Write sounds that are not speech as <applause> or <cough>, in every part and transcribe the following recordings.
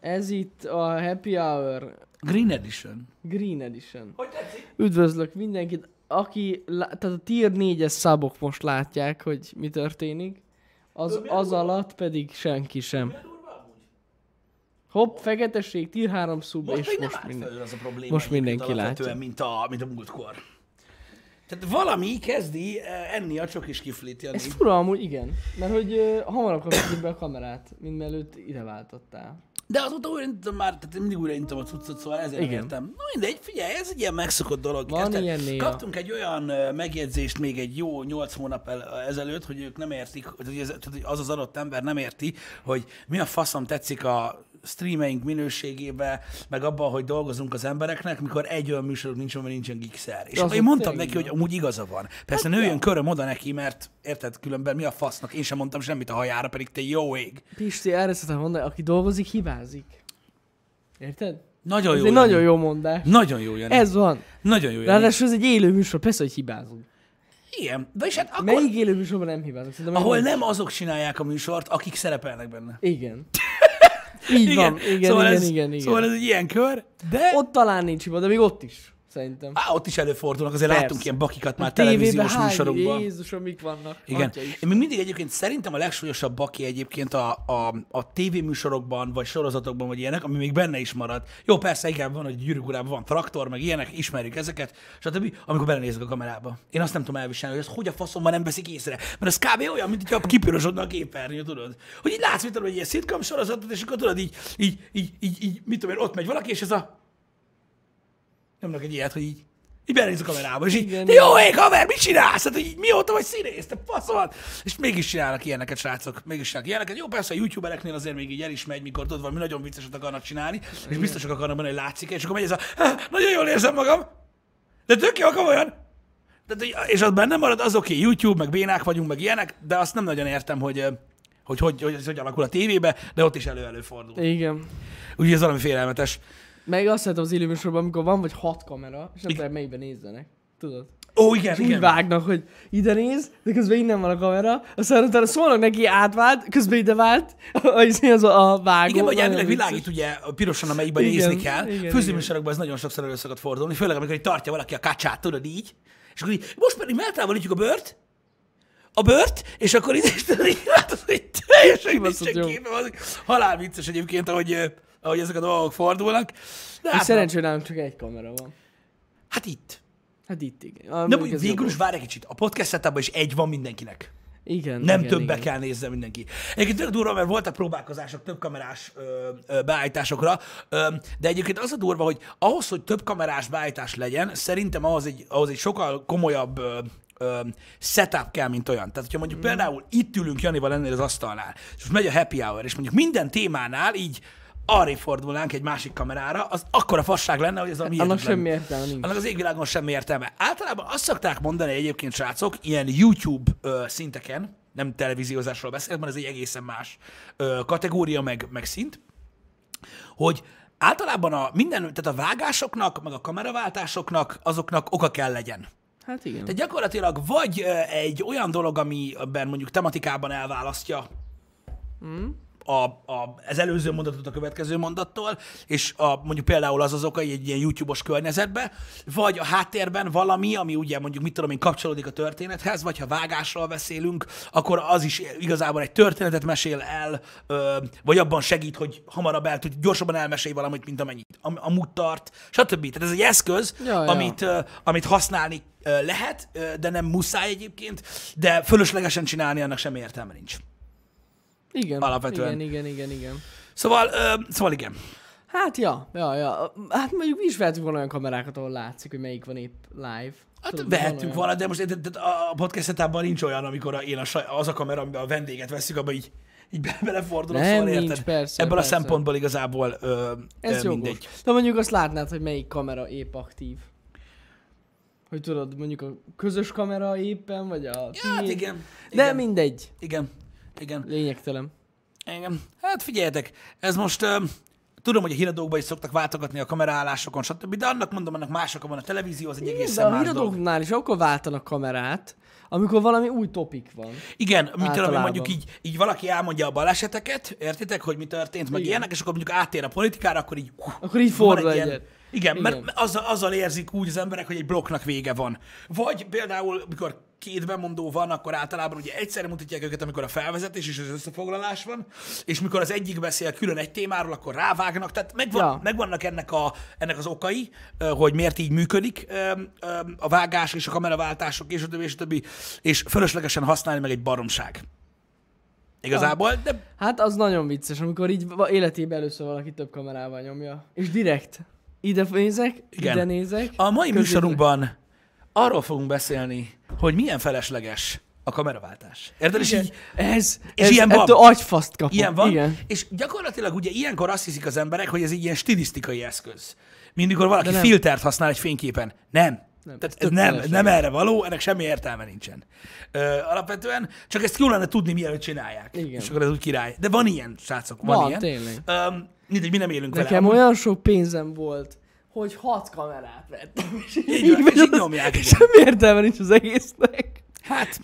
Ez itt a Happy Hour Green Edition. Green Edition. Hogy tetszik? Üdvözlök mindenkit, aki, lá- tehát a tier 4-es szabok most látják, hogy mi történik. Az, az alatt pedig senki sem. Hopp, feketesség, tier 3 szub, Most és most minden. az a probléma. most mindenki látja. Mint a, mint a múltkor. Tehát valami kezdi eh, enni a csokis kiflit, Jani. Ez fura amúgy, igen. Mert hogy uh, hamarabb kapcsoljuk be a kamerát, mint mielőtt ide váltottál. De azóta újra nyitom már, tehát mindig újra nyitom a cuccot, szóval ezért Igen. értem. Na mindegy, figyelj, ez egy ilyen megszokott dolog. Van Érted? ilyen néha. Kaptunk egy olyan megjegyzést még egy jó nyolc hónap el, ezelőtt, hogy ők nem értik, hogy az az adott ember nem érti, hogy mi a faszom tetszik a streameink minőségébe, meg abban, hogy dolgozunk az embereknek, mikor egy olyan műsorunk nincs, amiben nincsen gigszer. És az én mondtam neki, hogy amúgy igaza van. Persze Hát, nőjön köröm oda neki, mert érted, különben mi a fasznak? Én sem mondtam semmit a hajára, pedig te jó ég. Pisti, erre szeretem mondani, aki dolgozik, hibázik. Érted? Nagyon Ez jó. Jani. nagyon jó mondás. Nagyon jó, Jani. Ez van. Nagyon jó, Jani. Ráadásul ez egy élő műsor, persze, hogy hibázunk. Igen, de és hát akkor, Melyik élő műsorban nem? Szerintem ahol nem azok csinálják a műsort, akik szerepelnek benne. Igen. <laughs> Így van, igen, szóval igen, ez, igen, igen. Szóval ez egy ilyen kör, de Ott talán nincs hiba, de még ott is, szerintem. á, ott is előfordulnak, azért Persze. láttunk ilyen bakikat már A televíziós hány, műsorokban. Jézusom, mik vannak. Igen. Én még mindig egyébként szerintem a legsúlyosabb baki egyébként a, a, a tévéműsorokban, vagy sorozatokban, vagy ilyenek, ami még benne is marad. Jó, persze, igen, van, hogy gyűrűk urában van traktor, meg ilyenek, ismerjük ezeket, stb. Amikor belenézek a kamerába. Én azt nem tudom elviselni, hogy ez hogy a faszomban nem veszik észre. Mert ez kb. olyan, mint hogyha kipirosodna a képernyő, tudod? Hogy így látsz, mit tudom, egy ilyen szitcom sorozatot, és akkor tudod, így, így, így, így, így, mit tudom én, ott megy valaki, és ez a... Nyomnak egy ilyet, hogy így, így belenéz a kamerába, és így, Igen, de jó ég, haver, mit csinálsz? Hát, hogy így, mióta vagy színész, te faszomat? És mégis csinálnak ilyeneket, srácok, mégis csinálnak ilyeneket. Jó, persze a youtubereknél azért még így el is megy, mikor tudod, valami nagyon vicceset akarnak csinálni, és biztosak akarnak benne, hogy látszik, és akkor megy ez a, "Ha, nagyon jól érzem magam, de tök jó, komolyan. Tehát, hogy- és az benne marad, az oké, YouTube, meg bénák vagyunk, meg ilyenek, de azt nem nagyon értem, hogy hogy, hogy, hogy ez hogy alakul a tévébe, de ott is elő-előfordul. Igen. Úgyhogy ez valami félelmetes. Meg azt szeretem az élő műsorban, amikor van vagy hat kamera, és nem Igen. tudom, melyikben nézzenek. Tudod? Ó, igen, És úgy igen. vágnak, hogy ide néz, de közben innen van a kamera, aztán utána szólnak neki átvált, közben ide vált, <laughs> az az a, a vágó. Igen, vagy elvileg világít ugye pirosan, amelyikben Igen, nézni kell. igen, Főzőműsorokban ez nagyon sokszor elő szokott fordulni, főleg amikor így tartja valaki a kacsát, tudod így, és akkor így, most pedig eltávolítjuk a bört, a bört, és akkor <laughs> tudod, így látod, hogy teljesen nincsen képbe, halál vicces egyébként, ahogy, ahogy ezek a dolgok fordulnak. De hát, szerencsére nálunk csak egy kamera van. hát itt. Hát itt igen. Mondjuk ez végül is várj egy kicsit. A podcast setupban is egy van mindenkinek. Igen, Nem igen, többe igen. kell nézze mindenki. Egyébként tök durva, mert voltak próbálkozások több kamerás ö, ö, beállításokra, ö, de egyébként az a durva, hogy ahhoz, hogy több kamerás beállítás legyen, szerintem ahhoz egy, ahhoz egy sokkal komolyabb ö, ö, setup kell, mint olyan. Tehát, hogyha mondjuk mm. például itt ülünk Janival ennél az asztalnál, és most megy a happy hour, és mondjuk minden témánál így arra fordulnánk egy másik kamerára, az akkora fasság lenne, hogy ez a Annak hihetetlen. semmi értelme nincs. Annak az égvilágon semmi értelme. Általában azt szokták mondani egyébként, srácok, ilyen YouTube ö, szinteken, nem televíziózásról beszélek, mert ez egy egészen más ö, kategória, meg, meg szint, hogy általában a minden, tehát a vágásoknak, meg a kameraváltásoknak, azoknak oka kell legyen. Hát igen. Tehát gyakorlatilag vagy egy olyan dolog, amiben mondjuk tematikában elválasztja a, a, az előző mondatot a következő mondattól, és a, mondjuk például az az oka egy ilyen YouTube-os környezetbe, vagy a háttérben valami, ami ugye mondjuk mit tudom én kapcsolódik a történethez, vagy ha vágásról beszélünk, akkor az is igazából egy történetet mesél el, ö, vagy abban segít, hogy hamarabb el tud, gyorsabban elmesélj valamit, mint amennyit am, amúgy tart, stb. Tehát ez egy eszköz, Ja, ja. amit, ö, amit használni ö, lehet, ö, de nem muszáj egyébként, de fölöslegesen csinálni annak semmi értelme nincs. Igen, alapvetően. Igen, igen, igen, igen. Szóval, ö, szóval igen. Hát ja, ja, ja. Hát mondjuk mi is vehetünk volna olyan kamerákat, ahol látszik, hogy melyik van épp live. Hát Tudod, vehettünk van volna, de most de, de, a podcast setupban nincs olyan, amikor a, én a, saj- az a kamera, amiben a vendéget veszük, abban így, így be- belefordulok, Nem, szóval nincs, érted? persze, Ebből persze. a szempontból igazából ö, Ez ö, mindegy. De mondjuk azt látnád, hogy melyik kamera épp aktív. Hogy tudod, mondjuk a közös kamera éppen, vagy a Ja, hát igen. De igen, mindegy. igen. Igen. Lényegtelen. Igen. Hát figyeljetek, ez most Tudom, hogy a híradókban is szoktak váltogatni a kameraállásokon, stb., de annak mondom, annak más oka van a televízió, az egy De egészen a más dolog. híradóknál is akkor váltanak kamerát, amikor valami új topik van. Igen, mint tudom, mondjuk így, így valaki elmondja a baleseteket, értitek, hogy mi történt, meg Igen. ilyenek, és akkor mondjuk áttér a politikára, akkor így... hú, Akkor így fordul egy ilyen-. Igen, Igen. mert azzal, azzal érzik úgy az emberek, hogy egy blokknak vége van. Vagy például, amikor két bemondó van, akkor általában ugye egyszerre mutatják őket, amikor a felvezetés és az összefoglalás van, és mikor az egyik beszél külön egy témáról, akkor rávágnak. Tehát megvan, Ja. megvannak ennek, a, ennek az okai, hogy miért így működik a vágás és a kameraváltások, és a többi, és a többi, és fölöslegesen használni meg egy baromság. Igazából, de Hát az nagyon vicces, amikor így életében először valaki több kamerával nyomja. És direkt. Ide nézek, Igen. ide nézek. A mai közé- műsorunkban arról fogunk beszélni, hogy milyen felesleges a kameraváltás. Érted? És így, Ez, És ez ilyen van. ettől agyfaszt kapok. ilyen van, Igen. és gyakorlatilag ugye ilyenkor azt hiszik az emberek, hogy ez egy ilyen stilisztikai eszköz. Mindig, valaki filtert használ egy fényképen. Nem. Nem, Tehát ez nem, felesleges. nem erre való, ennek semmi értelme nincsen. Ö, alapvetően csak ezt jól lenne tudni, mielőtt csinálják. Igen. És akkor ez úgy király. De van ilyen, srácok, van, Van, ilyen. tényleg. Öm, mindegy, mi nem élünk Nekem vele. olyan sok pénzem volt, hogy hat kamerát vettem. És Így van, és így nyomják, igen. Semmi értelme nincs az egésznek. Hát,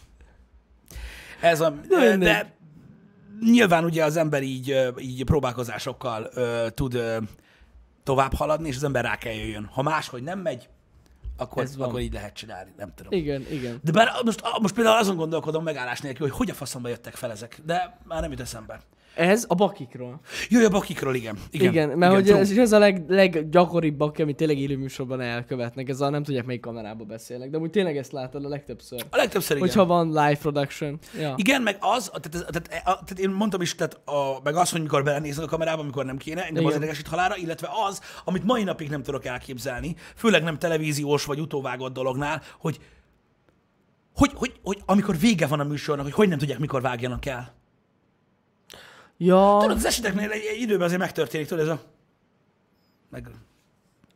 ez a, de, de nyilván ugye az ember így, így próbálkozásokkal ö, tud ö, tovább haladni, és az ember rá kell jöjjön. Ha máshogy nem megy, akkor, Ez van. akkor így lehet csinálni, nem tudom. Igen, igen. De bár most, most például azon gondolkodom megállás nélkül, hogy hogy a faszomba jöttek fel ezek, de már nem jut eszembe. Ez a bakikról. Jöjj a bakikról, igen. Igen, Igen, igen mert hogy true. ez, ez a leg, leggyakoribb baki, amit tényleg élő műsorban elkövetnek. Ez a nem tudják melyik kamerába beszélnek, de úgy tényleg ezt látod a legtöbbször. A legtöbbször igen. Hogyha van live production. Ja. Igen, meg az, tehát, ez, tehát, a, tehát én mondtam is, tehát a, meg az, hogy mikor belenéznek a kamerába, amikor nem kéne, engem Igen. az idegesít halára, illetve az, amit mai napig nem tudok elképzelni, főleg nem televíziós vagy utóvágott dolognál, hogy hogy, hogy, hogy amikor vége van a műsornak, hogy hogy nem tudják, mikor vágjanak el. Ja, Tudod, az eseteknél egy, egy időben azért megtörténik, tudod, ez a... Meg...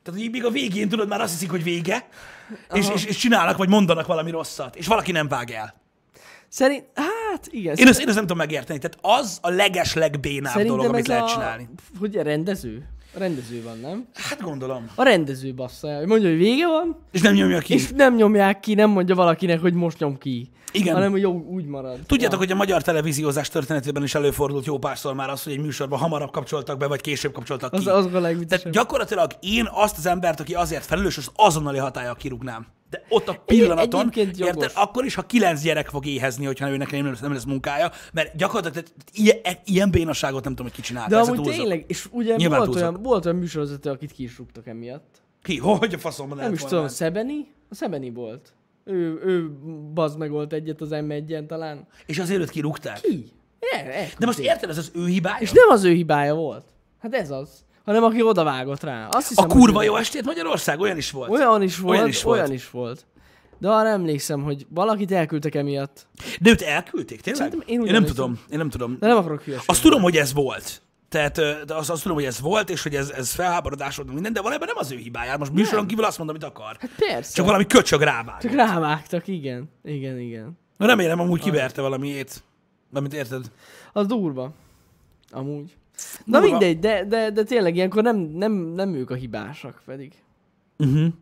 Tehát, hogy még a végén, tudod, már azt hiszik, hogy vége, és, Aha. és, és, csinálnak, vagy mondanak valami rosszat, és valaki nem vág el. szerint, hát igen. Én ezt, én ezt nem tudom megérteni. Tehát az a leges legbénább dolog, amit lehet a, csinálni. Hogy a rendező? A rendező van, nem? Hát gondolom. A rendező bassza el. Mondja, hogy vége van, És nem nyomja ki. és nem nyomják ki, nem mondja valakinek, hogy most nyom ki. Igen. Hanem, jó, úgy marad. Tudjátok, hogy a magyar televíziózás történetében is előfordult jó párszor már az, hogy egy műsorban hamarabb kapcsoltak be, vagy később kapcsoltak Az, ki. azok a Tehát gyakorlatilag én azt az embert, aki azért felelős, az azonnali hatája kirúgnám. De ott a pillanaton, érted, akkor is, ha kilenc gyerek fog éhezni, hogyha őnek nem lesz, nem lesz munkája, mert gyakorlatilag tehát ilyen, ilyen bénaságot nem tudom, hogy ki csinálta. De amúgy túlzok. tényleg, és ugye Nyilván volt túlzok. olyan, volt olyan műsorvezető, akit ki is rúgtak emiatt. Ki? Hogy a faszomban Nem is tudom, Szebeni? A Szebeni volt. Ő, ő bazd meg volt egyet az M1-en talán. És azért őt kirúgták. Ki? E, e, De most érted, ez az ő hibája? És nem az ő hibája volt. Hát ez az. Hanem aki odavágott rá. Azt A hiszem, kurva hogy- jó estét Magyarország olyan is volt. Olyan is volt, Olyan is volt. Olyan is volt. De arra emlékszem, hogy valakit elküldtek emiatt. De őt elküldték, tényleg? Szerintem én én nem emlékszem. tudom, én nem tudom. De nem akarok hülyeséget. Azt tudom, hogy ez volt. Tehát azt, azt tudom, hogy ez volt, és hogy ez, ez felháborodás volt, minden, de valójában nem az ő hibája. Most műsoron kívül azt mondom, amit akar. Hát persze. Csak valami köcsög rávág. Csak rávágtak, igen. Igen, igen. Na remélem, amúgy kiverte valamiét. Amit érted? Az durva. Amúgy. Na Durva. mindegy, de, de, de tényleg ilyenkor nem, nem, nem ők a hibásak pedig. Uh-huh.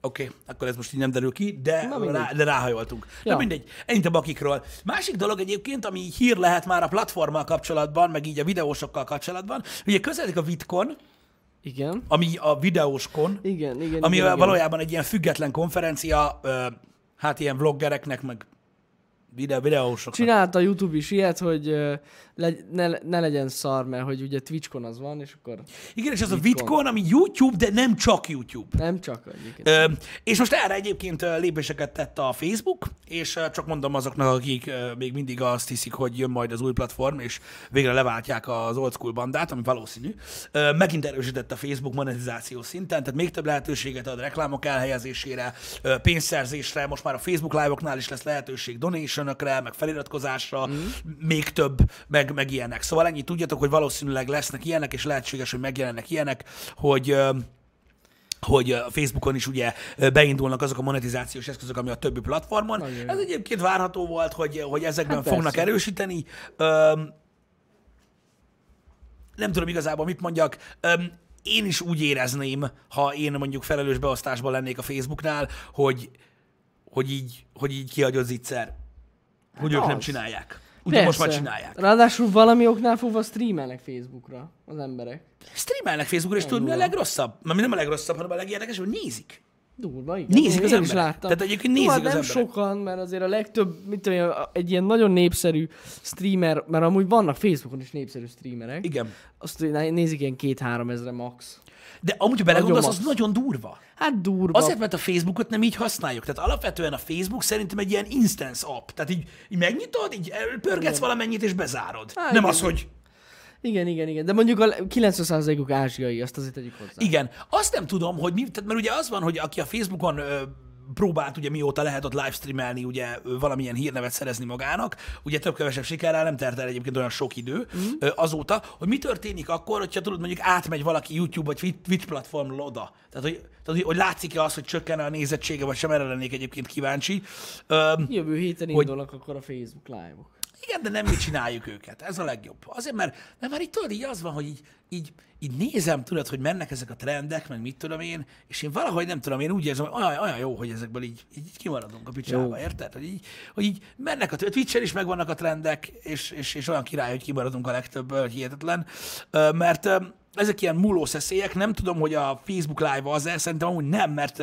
Oké, okay, akkor ez most így nem derül ki, de, Na, rá, de ráhajoltunk. Ja. Na mindegy, ennyit a bakikról. Másik dolog egyébként, ami hír lehet már a platformmal kapcsolatban, meg így a videósokkal kapcsolatban, ugye közeledik a VidCon, Igen. ami a videóskon, Igen, igen. ami igen, igen. valójában egy ilyen független konferencia, hát ilyen vloggereknek, meg videó, videósoknak. Csinálta a YouTube is ilyet, hogy le, ne, ne legyen szar, mert hogy ugye Twitchkon az van, és akkor Igen, és ez a VidCon. VidCon, ami YouTube, de nem csak YouTube. nem csak egyébként. Ö, és most erre egyébként lépéseket tett a Facebook, és csak mondom azoknak, akik még mindig azt hiszik, hogy jön majd az új platform, és végre leváltják az old school bandát, ami valószínű. Ö, megint erősített a Facebook monetizáció szinten, tehát még több lehetőséget ad reklámok elhelyezésére, pénzszerzésre, most már a Facebook live-oknál is lesz lehetőség donationokra, meg feliratkozásra, mm. még több, meg, meg ilyenek. Szóval ennyit tudjatok, hogy valószínűleg lesznek ilyenek, és lehetséges, hogy megjelennek ilyenek, hogy hogy a Facebookon is ugye beindulnak azok a monetizációs eszközök, ami a többi platformon. Nagyon. Ez egyébként várható volt, hogy, hogy ezekben Hát fognak persze. erősíteni. Öm, nem tudom igazából mit mondjak, öm, én is úgy érezném, ha én mondjuk felelős beosztásban lennék a Facebooknál, hogy, hogy így, hogy így kihagyott zicser, hogy ők nem az. csinálják. Ugye most már csinálják. Ráadásul valami oknál fogva streamelnek Facebookra az emberek. Streamelnek Facebookra, és tudod, mi a Durva. legrosszabb? Mert nem a legrosszabb, hanem a legérdekesebb, hogy nézik. Durva, igen. Nézik az Én is emberek. láttam. Tehát egyébként nézik hát az nem emberek. sokan, mert azért a legtöbb, mit tudom egy ilyen nagyon népszerű streamer, mert amúgy vannak Facebookon is népszerű streamerek, Igen. azt nézik ilyen két-három ezre max. De amúgy, ha belegondolsz, az nagyon durva. Hát durva. Azért, mert a Facebookot nem így használjuk. Tehát alapvetően a Facebook szerintem egy ilyen instance app. Tehát így, így megnyitod, így pörgetsz valamennyit, és bezárod. Há, nem igen. az, hogy Igen, igen, igen. De mondjuk a 90%-uk ázsiai, azt azért tegyük hozzá. Igen. Azt nem tudom, hogy mi, tehát mert ugye az van, hogy aki a Facebookon ö, próbált, ugye mióta lehet ott livestreamelni, ugye valamilyen hírnevet szerezni magának, ugye több-kevesebb sikerrel nem telt el egyébként olyan sok idő mm. azóta, hogy mi történik akkor, hogyha tudod, mondjuk átmegy valaki YouTube vagy Twitch- platformról oda. Tehát, hogy, tehát, hogy, látszik-e az, hogy csökken a nézettsége, vagy sem erre lennék egyébként kíváncsi. Ö, Jövő héten Hogy- indulnak akkor a Facebook live-ok. Igen, de nem mi csináljuk őket. Ez a legjobb. Azért, mert, mert már itt tudod, így az van, hogy így, így, így nézem, tudod, hogy mennek ezek a trendek, meg mit tudom én, és én valahogy nem tudom, én úgy érzem, hogy olyan, olyan jó, hogy ezekből így, így, kimaradunk a picsába, Jó. érted? Hogy így, hogy így mennek a Twitch-en is megvannak a trendek, és, és, és olyan király, hogy kimaradunk a legtöbb, hogy hihetetlen. Mert ezek ilyen múló szeszélyek, nem tudom, hogy a Facebook Live az-e, szerintem amúgy nem, mert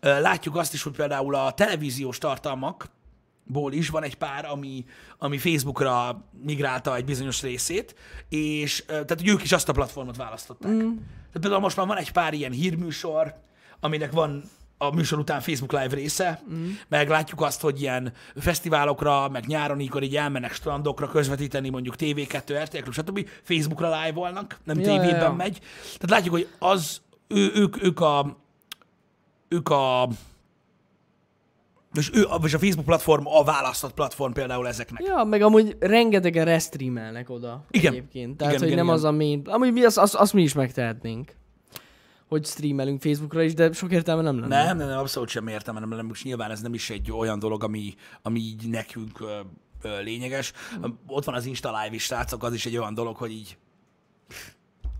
látjuk azt is, hogy például a televíziós tartalmak, ból is van egy pár, ami, ami Facebookra migrálta egy bizonyos részét, és tehát hogy ők is azt a platformot választották. Mm. Tehát például most már van egy pár ilyen hírműsor, aminek van a műsor után Facebook Live része, mm. meg látjuk azt, hogy ilyen fesztiválokra, meg nyáron, amikor így elmennek strandokra közvetíteni mondjuk TV2, RTL Klub, stb. Facebookra live-olnak, nem Ja, tévében ja. megy. Tehát látjuk, hogy az, ő, ők, ők a ők a és ő, és a Facebook platform a választott platform például ezeknek. Ja, meg amúgy rengetegen restreamelnek oda Igen. egyébként. Tehát, Igen, hogy igen, nem igen. az a main... Amúgy mi azt, azt, azt mi is megtehetnénk. Hogy streamelünk Facebookra is, de sok értelme nem lenne. Nem, nem, nem, abszolút sem értem, hanem nem, most nyilván ez nem is egy olyan dolog, ami, ami így nekünk ö, ö, lényeges. Ott van az Insta Live is, srácok, az is egy olyan dolog, hogy így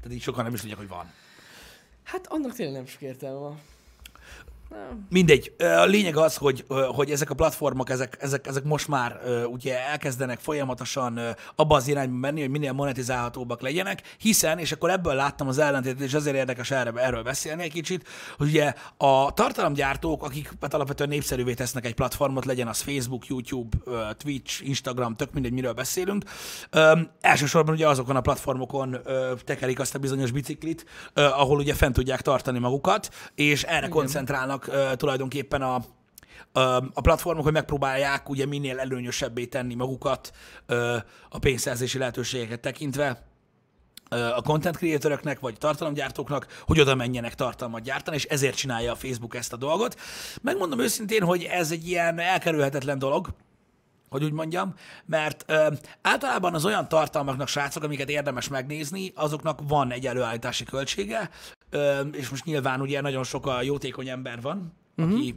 tehát így sokan nem is tudják, hogy van. Hát annak tényleg nem sok értelme van. Nem. Mindegy. A lényeg az, hogy, hogy ezek a platformok, ezek, ezek, ezek most már ugye elkezdenek folyamatosan abba az irányba menni, hogy minél monetizálhatóbbak legyenek, hiszen, és akkor ebből láttam az ellentétet, és ezért érdekes erre, erről beszélni egy kicsit, hogy ugye a tartalomgyártók, akik hát alapvetően népszerűvé tesznek egy platformot, legyen az Facebook, YouTube, Twitch, Instagram, tök mindegy, miről beszélünk, elsősorban ugye azokon a platformokon tekerik azt a bizonyos biciklit, ahol ugye fent tudják tartani magukat, és erre koncentrálnak ö, tulajdonképpen a, a platformok, hogy megpróbálják ugye minél előnyösebbé tenni magukat a pénzszerzési lehetőségeket tekintve a content creatoröknek, vagy tartalomgyártóknak, hogy oda menjenek tartalmat gyártani, és ezért csinálja a Facebook ezt a dolgot. Megmondom őszintén, hogy ez egy ilyen elkerülhetetlen dolog, hogy úgy mondjam, mert ö, általában az olyan tartalmaknak, srácok, amiket érdemes megnézni, azoknak van egy előállítási költsége, és most nyilván ugye nagyon sok a jótékony ember van, uh-huh. aki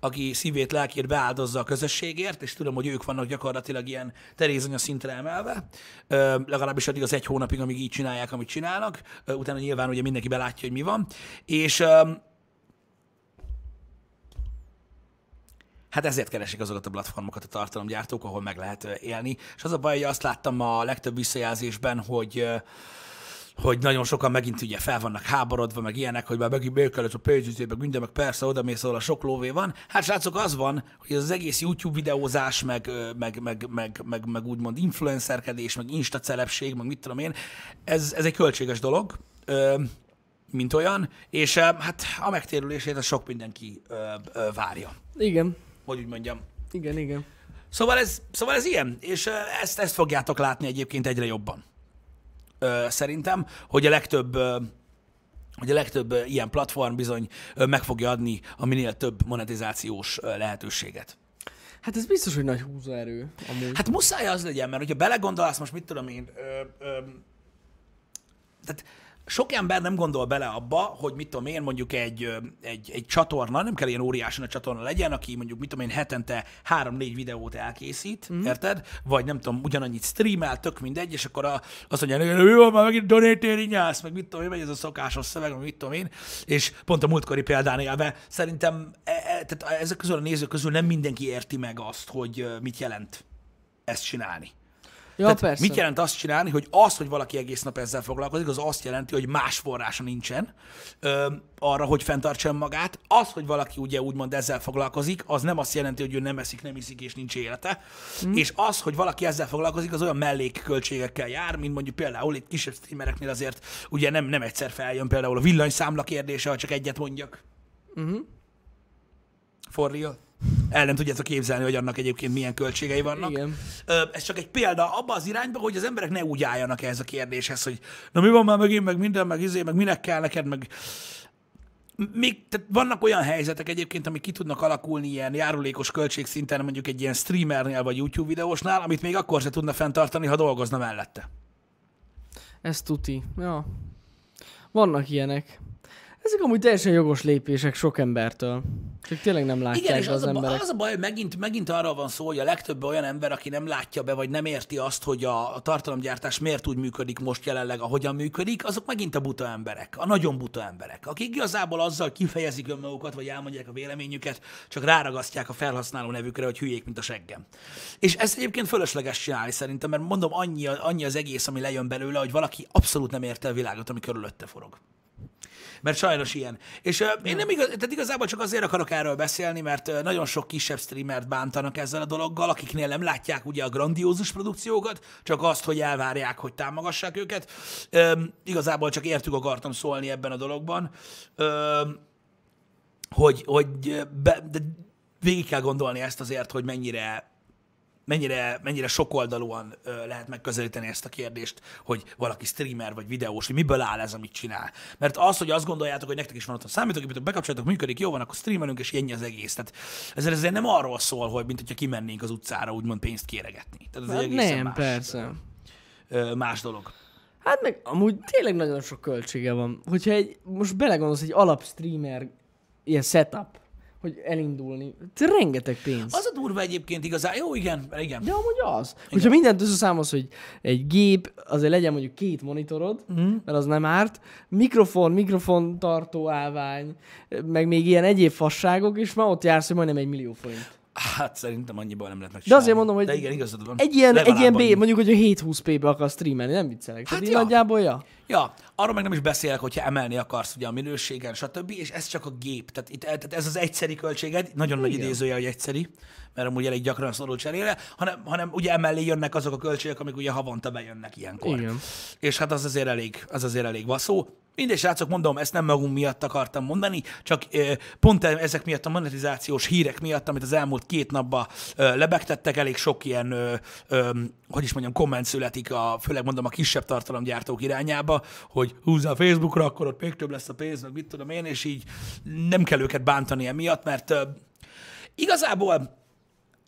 aki szívét, lelkét beáldozza a közösségért, és tudom, hogy ők vannak gyakorlatilag ilyen terézanya szintre emelve, ö, legalábbis addig az egy hónapig, amíg így csinálják, amit csinálnak, ö, utána nyilván ugye mindenki belátja, hogy mi van, és ö, Hát ezért keresik azokat a platformokat a tartalomgyártók, ahol meg lehet élni. És az a baj, hogy azt láttam a legtöbb visszajelzésben, hogy hogy nagyon sokan megint ugye fel vannak háborodva, meg ilyenek, hogy már megint kellett a pénzügyé, meg minden, meg persze oda mész, ahol a sok lóvé van. Hát srácok, az van, hogy ez az egész YouTube videózás, meg, meg, meg, meg, meg, meg úgymond influencerkedés, meg insta celebség, meg mit tudom én, ez, ez egy költséges dolog, mint olyan, és hát a megtérülését az sok mindenki várja Igen. hogy úgy mondjam. Igen, igen. Szóval ez, szóval ez ilyen, és ezt, ezt fogjátok látni egyébként egyre jobban. Ö, szerintem, hogy a legtöbb ö, hogy a legtöbb ilyen platform bizony meg fogja adni a minél több monetizációs lehetőséget. Hát ez biztos, hogy nagy húzóerő amúgy. Hát muszáj az legyen, mert hogyha belegondolsz, most mit tudom én, ö, ö, tehát sok ember nem gondol bele abba, hogy mit tudom én, mondjuk egy, egy, egy csatorna, nem kell ilyen óriási a csatorna legyen, aki mondjuk, mit tudom én, hetente három-négy videót elkészít, mm. érted? Vagy nem tudom, ugyanannyit streamel, tök mindegy, és akkor a, azt mondja, hogy jó, már megint donétéri nyász, meg mit tudom én, megy ez a szokásos szöveg, meg mit tudom én, és pont a múltkori példán élve, szerintem e, e, tehát ezek közül a nézők közül nem mindenki érti meg azt, hogy mit jelent ezt csinálni. Ja, Tehát persze. mit jelent azt csinálni, hogy az, hogy valaki egész nap ezzel foglalkozik, az azt jelenti, hogy más forrása nincsen ö, arra, hogy fenntartsa magát. Az, hogy valaki ugye úgymond ezzel foglalkozik, az nem azt jelenti, hogy ő nem eszik, nem iszik és nincs élete. Mm. És az, hogy valaki ezzel foglalkozik, az olyan mellékköltségekkel jár, mint mondjuk például itt kisebb streamereknél azért ugye nem, nem egyszer feljön például a villanyszámla kérdése, ha csak egyet mondjak. Mhm. For real. El nem tudjátok képzelni, hogy annak egyébként milyen költségei vannak. Igen. Ez csak egy példa abba az irányba, hogy az emberek ne úgy álljanak ehhez a kérdéshez, hogy na mi van már megint, meg minden, meg izé, meg minek kell neked, meg még, tehát vannak olyan helyzetek egyébként, amik ki tudnak alakulni ilyen járulékos költségszinten, mondjuk egy ilyen streamernél vagy YouTube videósnál, amit még akkor se tudna fenntartani, ha dolgozna mellette. Ez tuti. Ja. Vannak ilyenek. Ezek amúgy teljesen jogos lépések sok embertől. Csak tényleg nem látják Igen, és az, az, a, emberek. az a baj, hogy megint, megint arról van szó, hogy a legtöbb olyan ember, aki nem látja be, vagy nem érti azt, hogy a, a tartalomgyártás miért úgy működik most jelenleg, ahogyan működik, azok megint a buta emberek, a nagyon buta emberek, akik igazából azzal kifejezik önmagukat, vagy elmondják a véleményüket, csak ráragasztják a felhasználó nevükre, hogy hülyék, mint a seggem. És ezt egyébként fölösleges csinálni szerintem, mert mondom, annyi, annyi az egész, ami lejön belőle, hogy valaki abszolút nem érte a világot, ami körülötte forog mert sajnos ilyen. És uh, én nem igaz, tehát igazából csak azért akarok erről beszélni, mert uh, nagyon sok kisebb streamert bántanak ezzel a dologgal, akiknél nem látják ugye a grandiózus produkciókat, csak azt, hogy elvárják, hogy támogassák őket. Um, igazából csak értük akartam szólni ebben a dologban, um, hogy, hogy be, de végig kell gondolni ezt azért, hogy mennyire mennyire, mennyire sokoldalúan lehet megközelíteni ezt a kérdést, hogy valaki streamer vagy videós, hogy miből áll ez, amit csinál. Mert az, hogy azt gondoljátok, hogy nektek is van ott a számítógépetek, bekapcsoljátok, működik, jó van, akkor streamelünk, és ennyi az egész. Tehát ezért, ezért nem arról szól, hogy mint hogyha kimennénk az utcára úgymond pénzt kéregetni. Tehát ez Hát egészen nem, más, persze. Más dolog. Hát meg amúgy tényleg nagyon sok költsége van. Hogyha egy, most belegondolsz, egy alap streamer ilyen setup, hogy elindulni, ez rengeteg pénz. Az a durva egyébként igazán, jó, igen, igen. De amúgy az. Hogyha mindent összeszámolsz, hogy egy gép, azért legyen mondjuk két monitorod, mm. mert az nem árt, mikrofon, mikrofon tartó állvány, meg még ilyen egyéb fasságok, és már ott jársz, hogy majdnem egy millió forint. Hát szerintem annyiból nem lehet De megcsinálni. azért mondom, hogy De igen, igazad van. egy ilyen, egy ilyen B, mondjuk, hogy a 720p-be akarsz streamelni, nem viccelek. Hát Tehát ja. nagyjából, ja. Ja, arról meg nem is beszélek, hogyha emelni akarsz ugye a minőségen, stb. És ez csak a gép. Tehát, itt, tehát ez az egyszeri költséged, nagyon nagy Igen. idézője, hogy egyszeri, mert amúgy elég gyakran szorul cserére, hanem, hanem ugye emellé jönnek azok a költségek, amik ugye havonta bejönnek ilyenkor. Igen. És hát az azért elég, az azért elég vaszó. Mindegy, srácok, mondom, ezt nem magunk miatt akartam mondani, csak pont e- ezek miatt a monetizációs hírek miatt, amit az elmúlt két napban lebegtettek, elég sok ilyen, hogy is mondjam, komment születik, a, főleg mondom a kisebb tartalomgyártók irányába, hogy húzzál Facebookra, akkor ott még több lesz a pénz, meg mit tudom én, és így nem kell őket bántani emiatt, mert igazából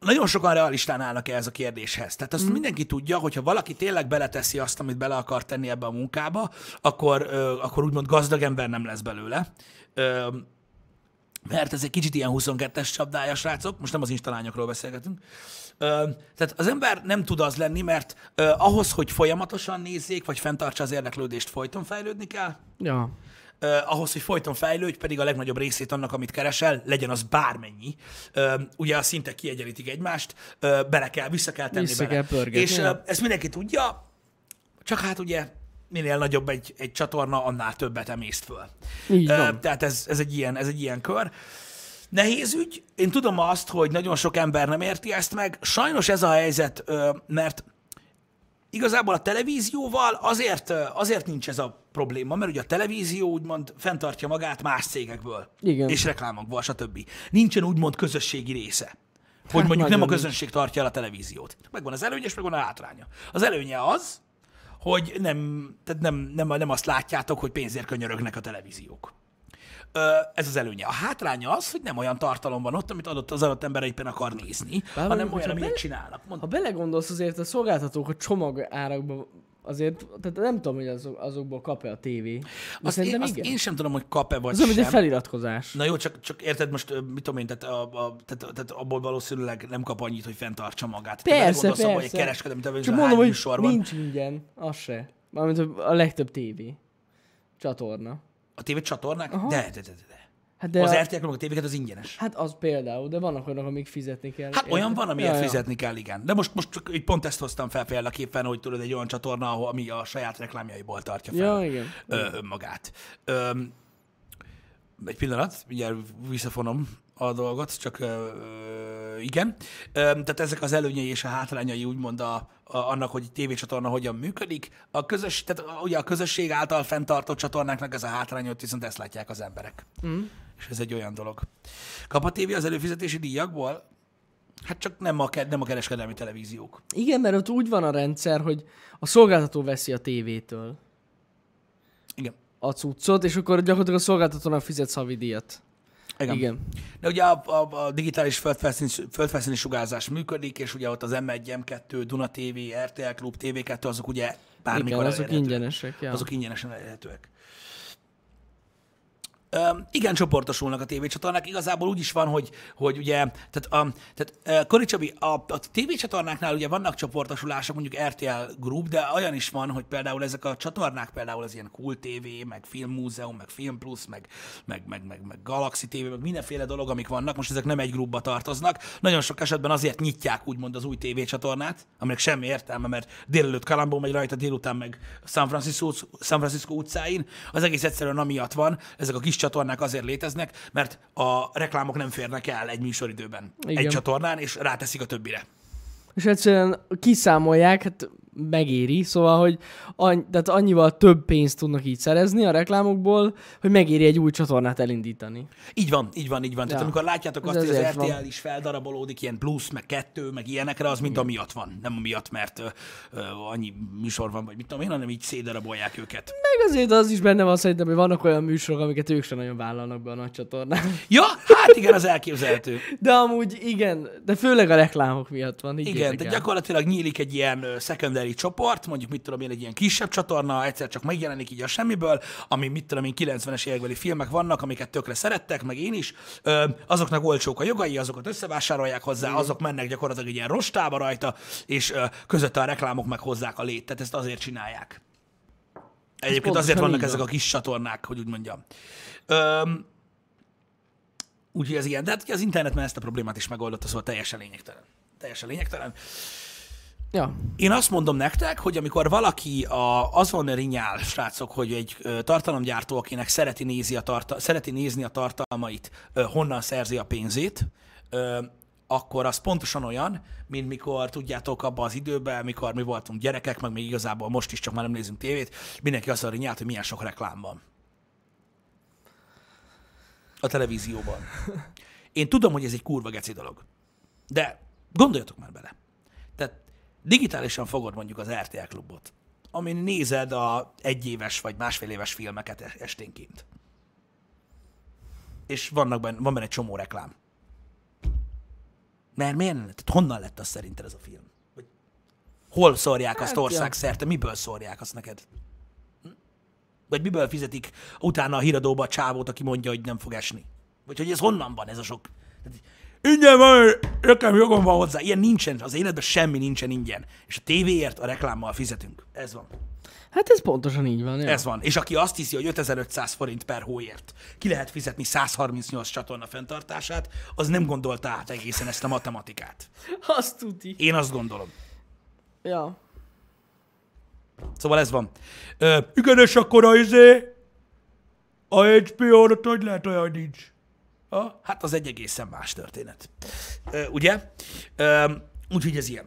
nagyon sokan realistán állnak ehhez a kérdéshez. Tehát azt mm. mindenki tudja, hogy ha valaki tényleg beleteszi azt, amit bele akar tenni ebbe a munkába, akkor, ö, akkor úgymond gazdag ember nem lesz belőle. Ö, mert ez egy kicsit ilyen 22-es csapdája, srácok, most nem az instalányokról beszélgetünk. Ö, tehát az ember nem tud az lenni, mert ö, ahhoz, hogy folyamatosan nézzék, vagy fenntartsa az érdeklődést, folyton fejlődni kell. Ja. Uh, ahhoz, hogy folyton fejlődj, pedig a legnagyobb részét annak, amit keresel, legyen az bármennyi. Uh, ugye a szintek kiegyenlítik egymást, uh, bele kell, vissza kell tenni Vissza bele. kell És ja. ezt mindenki tudja, csak hát ugye minél nagyobb egy, egy csatorna, annál többet emészt föl. Így van. Tehát ez, ez, egy ilyen, ez egy ilyen kör. Nehéz ügy. Én tudom azt, hogy nagyon sok ember nem érti ezt meg. Sajnos ez a helyzet, mert igazából a televízióval azért, azért nincs ez a probléma, mert ugye a televízió úgymond fenntartja magát más cégekből. Igen. És reklámokból, stb. Nincsen úgymond közösségi része. Hogy Hát mondjuk nem a közönség tartja el a televíziót. Megvan az előnye, és megvan a hátránya. Az előnye az, hogy nem, tehát nem, nem, nem azt látjátok, hogy pénzért könyörögnek a televíziók. Ö, Ez az előnye. A hátránya az, hogy nem olyan tartalom van ott, amit adott az adott ember éppen akar nézni, Bár hanem olyan, amit be- csinálnak. Mond, Ha belegondolsz azért a szolgáltatók a csomag árakban azért, tehát nem tudom, hogy azok, azokból kap-e a tévé. Azt, én, azt igen. én sem tudom, hogy kap-e vagy Ez olyan, mint egy sem. feliratkozás. Na jó, csak, csak érted most, mit tudom én, tehát, a, a, tehát, tehát abból valószínűleg nem kap annyit, hogy fenntartsa magát. Tehát Persze, belegondolsz abba, hogy persze. kereskedelmi Csak mondom, hogy műsor van. nincs ingyen, az se. Mármint a legtöbb tévé csatorna. A tévé csatornák? De, de, de, de, de. Hát De az a, RTL a tévéket az ingyenes. Hát az például, de vannak olyanok, amik fizetni kell. Hát olyan van, amiért Ja, fizetni kell, igen. De most, most csak így pont ezt hoztam fel példaképpen, hogy tudod, egy olyan csatorna, ahol, ami a saját reklámjaiból tartja fel Ja, igen. ö, önmagát. Ö, egy pillanat, mindjárt visszafonom a dolgot, csak ö, igen. Ö, tehát ezek az előnyei és a hátrányai úgymond a, a, annak, hogy tévécsatorna hogyan működik. A közös, tehát ugye a közösség által fenntartott csatornáknak ez a hátránya, viszont ezt látják az emberek. Mm. És ez egy olyan dolog. Kap a tévé az előfizetési díjakból? Hát csak nem a, nem a kereskedelmi televíziók. Igen, mert ott úgy van a rendszer, hogy a szolgáltató veszi a tévétől Igen. a cuccot, és akkor gyakorlatilag a szolgáltatónak fizetsz havidíjat. Igen. Igen. De ugye a, a, a digitális földfelszíni, földfelszíni sugárzás működik, és ugye ott az M1, M2, Duna TV, RTL Klub, TV2, azok ugye bármikor Igen, azok elérhetőek. ingyenesek. Ja. Azok ingyenesen elérhetőek. Igen, csoportosulnak a tévécsatornák. Igazából úgy is van, hogy, hogy ugye, tehát, a, tehát uh, Kori Csabi, a, a tévécsatornáknál ugye vannak csoportosulások, mondjuk RTL Group, de olyan is van, hogy például ezek a csatornák, például az ilyen Cool TV, meg Filmmúzeum, meg Film Plus, meg, meg, meg, meg, meg Galaxy TV, meg mindenféle dolog, amik vannak, most ezek nem egy grupba tartoznak. Nagyon sok esetben azért nyitják úgymond az új tévécsatornát, aminek semmi értelme, mert délelőtt Kalambó megy rajta, délután meg San Francisco, San Francisco utcáin. Az egész egyszerűen amiatt van, ezek a kis csatornák azért léteznek, mert a reklámok nem férnek el egy műsoridőben Igen. egy csatornán, és ráteszik a többire. És egyszerűen kiszámolják, hát megéri, szóval, hogy annyi, tehát annyival több pénzt tudnak így szerezni a reklámokból, hogy megéri egy új csatornát elindítani. Így van, így van, így van. Tehát Ja. amikor látjátok Ez azt, hogy az ezért van. RTL is feldarabolódik ilyen plusz, meg kettő, meg ilyenekre, az mind amiatt van. Nem amiatt, mert ö, ö, annyi műsor van, vagy mit tudom én, hanem így szétdarabolják őket. Meg azért az is benne van szerintem, hogy vannak olyan műsorok, amiket ők sem nagyon vállalnak be a nagy csatornán. Ja, hát igen, az elképzelhető. <laughs> De amúgy igen, de főleg a reklámok miatt van. Igen, higgyétek de gyakorlatilag nyílik egy ilyen ö, secondary csoport, mondjuk mit tudom én, egy ilyen kisebb csatorna, egyszer csak megjelenik így a semmiből, ami mit tudom én, 90-es évekbeli filmek vannak, amiket tökre szerettek, meg én is. Ö, azoknak olcsók a jogai, azokat összevásárolják hozzá, azok mennek gyakorlatilag egy ilyen rostába rajta, és ö, közötte a reklámok meg hozzák a lét. Tehát ezt azért csinálják. Egyébként pontosan azért vannak ezek a kis csatornák, hogy úgy mondjam. Öm, úgyhogy ez ilyen. De hát az internet már ezt a problémát is megoldotta, szóval teljesen lényegtelen. Teljesen lényegtelen. Ja, Én azt mondom nektek, hogy amikor valaki a, azon rinyál, srácok, hogy egy ö, tartalomgyártó, akinek szereti, nézi a tarta, szereti nézni a tartalmait, ö, honnan szerzi a pénzét, ö, akkor az pontosan olyan, mint mikor tudjátok abban az időben, mikor mi voltunk gyerekek, meg még igazából most is csak már nem nézünk tévét, mindenki azon rinyált, hogy milyen sok reklám van. A televízióban. <laughs> Én tudom, hogy ez egy kurva geci dolog. De gondoljatok már bele. Digitálisan fogod mondjuk az RTL klubot, amin nézed a egyéves vagy másfél éves filmeket es- esténként. És vannak benne, van benne egy csomó reklám. Mert miért nem? Tehát honnan lett az szerinted ez a film? Vagy hol szórják azt Hát, országszerte? Miből szórják azt neked? Vagy miből fizetik utána a híradóba a csávót, aki mondja, hogy nem fog esni? Vagy hogy ez honnan van ez a sok? Tehát, Ingyen van, nekem jogom van hozzá. Ilyen nincsen, az életben semmi nincsen ingyen. És a tévéért a reklámmal fizetünk. Ez van. hát ez pontosan így van. Ja. Ez van. És aki azt hiszi, hogy 5500 forint per hóért ki lehet fizetni 138 csatorna fenntartását, az nem gondolta át egészen ezt a matematikát. Azt tuti. Én azt gondolom. Ja. Szóval ez van. Ö, igen, és akkor a izé, a HBO-t hogy lehet olyan nincs? Ha? Hát az egy egészen más történet. Ö, ugye? Ö, úgyhogy ez ilyen.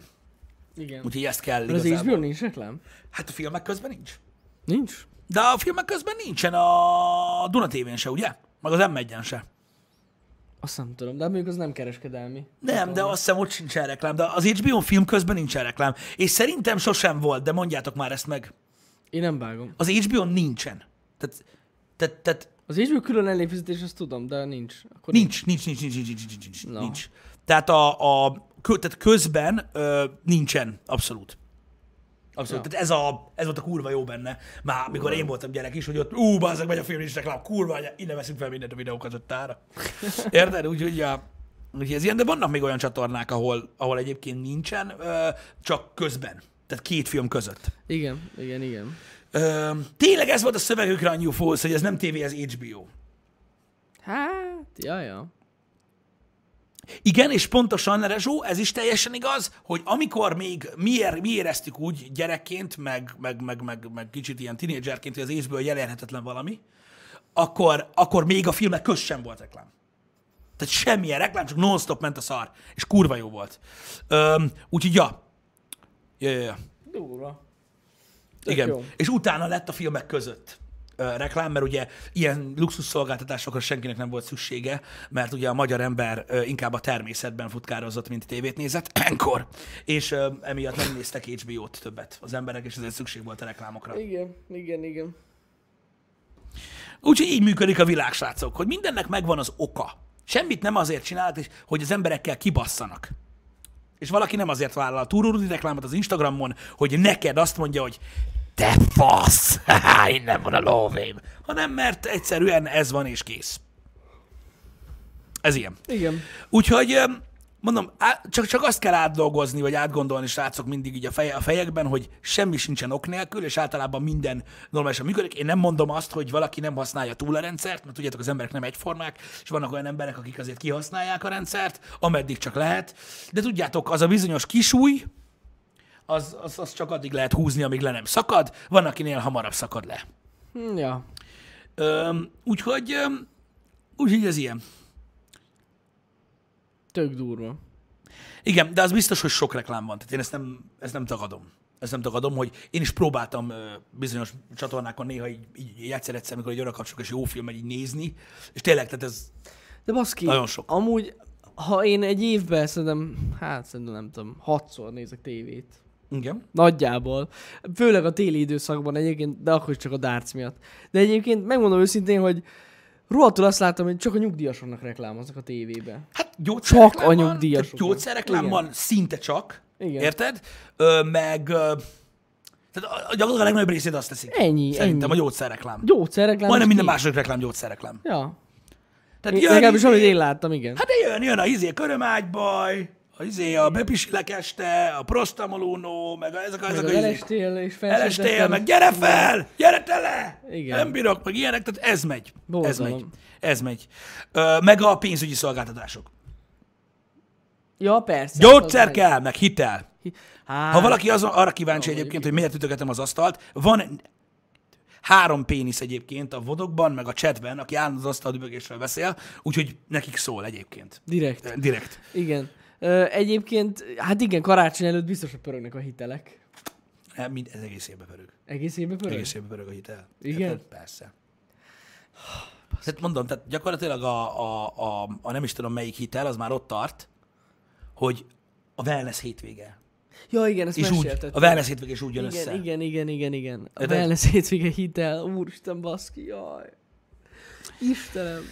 Igen. Úgyhogy ezt kell Mert az igazából. HBO nincs reklám? Hát a filmek közben nincs. Nincs? De a filmek közben nincsen a Duna TV-n se, ugye? Meg az m 1 se. Azt nem tudom, de mondjuk az nem kereskedelmi. Nem, de azt hiszem ott sincsen reklám. De az HBO film közben nincsen reklám. És szerintem sosem volt, de mondjátok már ezt meg. Én nem vágom. Az HBO nincsen. Tehát, tehát, tehát az HBO külön előfizetés, azt tudom, de nincs. Akkor nincs, nincs, nincs, nincs, nincs, nincs, nincs, no. nincs. Tehát, a, a, tehát közben ö, nincsen, abszolút. Abszolút. Ja. Tehát ez, a, ez volt a kurva jó benne. Már mikor én voltam gyerek is, hogy ott, ú, bazzak, megy a film, nincs reklám, kurva, anya, innen veszünk fel mindent a videókat ott ára. <laughs> Érted? Úgyhogy ja, Úgyhogy ez ilyen, de vannak még olyan csatornák, ahol, ahol egyébként nincsen, ö, csak közben. Tehát két film között. Igen, igen, igen. Ö, tényleg ez volt a szövegükre a New Falls, hogy ez nem tévé, ez HBO. Hát, ja, ja. Igen, és pontosan, Rezsó, ez is teljesen igaz, hogy amikor még mi, ér, mi éreztük úgy gyerekként, meg, meg, meg, meg, meg kicsit ilyen tinédzserként, hogy az észből jelenhetetlen valami, akkor, akkor még a filmek köz sem volt reklám. Tehát semmilyen reklám, csak non-stop ment a szar. És kurva jó volt. Öm, úgyhogy ja. Ja, ja, ja. Durva. Igen. jó. És utána lett a filmek között reklám, mert ugye ilyen luxus szolgáltatásokra senkinek nem volt szüksége, mert ugye a magyar ember inkább a természetben futkározott, mint tévét nézett, <clears throat> enkor. És emiatt nem néztek HBO-t többet az emberek, és ezért szükség volt a reklámokra. Igen, igen, igen. Úgyhogy így működik a világ, srácok, hogy mindennek megvan az oka. Semmit nem azért csinálhat, és hogy az emberekkel kibasszanak. És valaki nem azért vállal a túrórudi reklámot az Instagramon, hogy neked azt mondja, hogy te fasz, <laughs> innen van a lóvém. Hanem mert egyszerűen ez van és kész. Ez ilyen. Igen. Úgyhogy mondom, á- csak, csak azt kell átdolgozni, vagy átgondolni, srácok, mindig így a, feje, a fejekben, hogy semmi sincsen ok nélkül, és általában minden normálisan működik. Én nem mondom azt, hogy valaki nem használja túl a rendszert, mert tudjátok, az emberek nem egyformák, és vannak olyan emberek, akik azért kihasználják a rendszert, ameddig csak lehet. De tudjátok, az a bizonyos kisúj, az, az, az csak addig lehet húzni, amíg le nem szakad, van, akinél hamarabb szakad le. Ja. Öm, úgyhogy, öm, úgyhogy ez ilyen. Tök durva. Igen, de az biztos, hogy sok reklám van. Tehát én ezt nem, ezt nem tagadom. Ezt nem tagadom, hogy én is próbáltam bizonyos csatornákon néha így, így, egyszer-egyszer, amikor egy kapcsolok, és jó film így nézni, és tényleg, tehát ez De baszki, Nagyon sok. amúgy, ha én egy évben szerintem, hát szerintem nem tudom, hatszor nézek tévét. igen. Nagyjából. Főleg a téli időszakban egyébként, de akkor is csak a darts miatt. De egyébként megmondom őszintén, hogy rohadtul azt láttam, hogy csak a nyugdíjasoknak reklámoznak a tévébe. Hát gyógyszerreklám Csak a nyugdíjasoknak. Gyógyszerreklám van szinte csak, Igen. érted? Ö, meg, ö, tehát a, gyakorlatilag a legnagyobb részét azt teszik. Ennyi, Szerintem ennyi. a gyógyszerreklám. Gyógyszerreklám. Majdnem minden második reklám gyógyszerreklám. Ja. Tehát Én, jön, legalábbis izé- amit én láttam, igen. Hát de jön, jön a izé körömágybaj, a izé a bepisilek este, a prostamolónó, meg a, ezek, Meg ezek az a elestél és Elestél, meg gyere fel, gyere tele! Igen. Nem bírok, meg ilyenek, tehát ez megy. Ez Borzalom. megy. Ez megy. Ö, meg a pénzügyi szolgáltatások. Ja, persze. Gyógyszer Az- kell, meg hitel. Hát, Ha valaki az, arra kíváncsi Ó, egyébként, hogy miért ütögetem az asztalt, van három pénisz egyébként a vodokban, meg a chatben, aki állandóan az asztal beszél, úgyhogy nekik szól egyébként. Direkt. Direkt. Igen. Egyébként, hát igen, karácsony előtt biztos, hogy pörögnek a hitelek. Hát Mind, ez egész évben pörög. Egész évben pörög? Egész évben pörög a hitel. Igen? Hát, persze. Tehát mondom, tehát gyakorlatilag a, a, a, a, nem is tudom melyik hitel, az már ott tart, hogy a wellness hétvége. Ja, igen, ezt És úgy, a wellness hétvége is úgy jön igen, össze. igen, igen, igen, igen. A Érted? wellness hétvége hitel. Úristen, baszki, jaj. Istenem.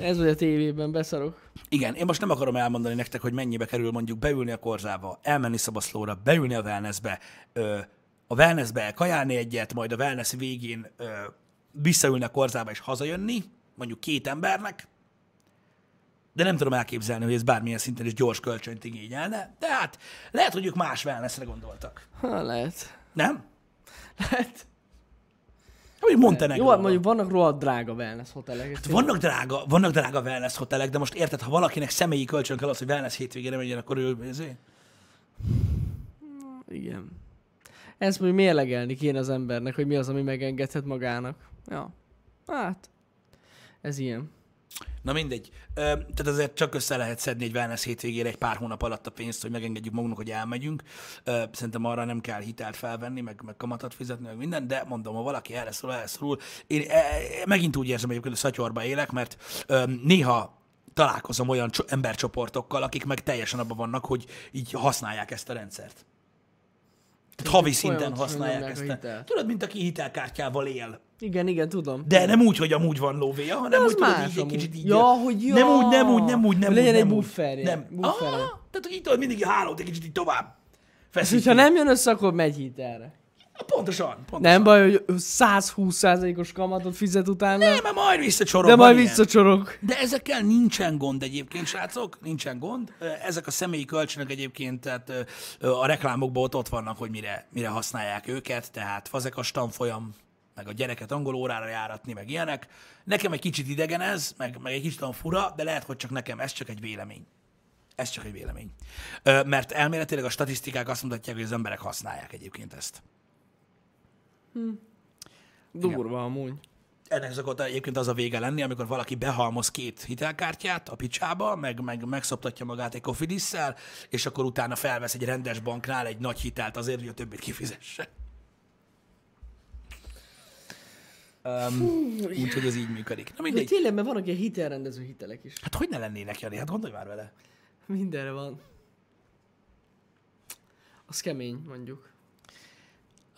Ez vagy a tévében, beszarok. Igen, én most nem akarom elmondani nektek, hogy mennyibe kerül mondjuk beülni a korzába, elmenni szabaszlóra, beülni a wellnessbe, ö, a wellnessbe kajálni egyet, majd a wellness végén ö, visszaülni a korzába és hazajönni, mondjuk két embernek, de nem tudom elképzelni, hogy ez bármilyen szinten is gyors kölcsönt igényelne, de hát lehet, hogy ők más wellnessre gondoltak. Ha, lehet. Nem? Lehet. Vagy Montenegro. Jó, mondjuk vannak rohadt drága wellness hotelek. Hát Vannak drága, vannak drága wellness hotelek, de most érted, ha valakinek személyi kölcsön kell az, hogy wellness hétvégére menjen, akkor ő ezért. Igen. Ezt mondjuk mérlegelni kéne az embernek, hogy mi az, ami megengedhet magának. Ja. Hát. Ez ilyen. Na mindegy. Ö, tehát azért csak össze lehet szedni egy wellness hétvégére egy pár hónap alatt a pénzt, hogy megengedjük magunknak, hogy elmegyünk. Ö, szerintem arra nem kell hitelt felvenni, meg, meg kamatot fizetni, meg minden, de mondom, ha valaki erre szól, erre szorul. Én e, e, megint úgy érzem egyébként, hogy szatyorba élek, mert ö, néha találkozom olyan cso- embercsoportokkal, akik meg teljesen abban vannak, hogy így használják ezt a rendszert. Havi szinten használják ezt. A, hitelt. tudod, mint aki hitelkártyával él. Igen, igen, tudom. De nem úgy, hogy amúgy van lóvéja, hanem hogy tudod, így egy kicsit így... Ja, hogy ja. Nem úgy, nem úgy, nem úgy, nem legyen úgy, egy nem úgy. bufferje, Nem. buffere. Ah, tehát, hogy így tudod, mindig hálót egy kicsit így tovább. És feszítjük. hogyha nem jön össze, akkor megy hitelre. Pontosan, pontosan. Nem baj, hogy 120%-os kamatot fizet utána, Nem, mert majd visszacsorog. de majd ilyen. visszacsorog. De ezekkel nincsen gond egyébként, srácok, nincsen gond. Ezek a személyi kölcsönök egyébként, tehát a reklámokban ott, ott vannak, hogy mire, mire használják őket, tehát fazekas tanfolyam, meg a gyereket angol órára járatni, meg ilyenek. Nekem egy kicsit idegen ez, meg, meg egy kicsit olyan fura, de lehet, hogy csak nekem ez csak egy vélemény. Ez csak egy vélemény. Mert elméletileg a statisztikák azt mutatják, hogy az emberek használják egyébként ezt. Durva amúgy. ennek szokott egyébként az a vége lenni, amikor valaki behalmoz két hitelkártyát a picsába, meg, meg megszoptatja magát egy kofidisszel, és akkor utána felvesz egy rendes banknál egy nagy hitelt azért, hogy a többit kifizesse. Um, úgyhogy ez így működik. Na De mindegy. tényleg, mert vannak ilyen hitelrendező hitelek is. Hát hogy ne lennének, Jani? Hát gondolj már vele. Mindenre van. Az kemény, mondjuk.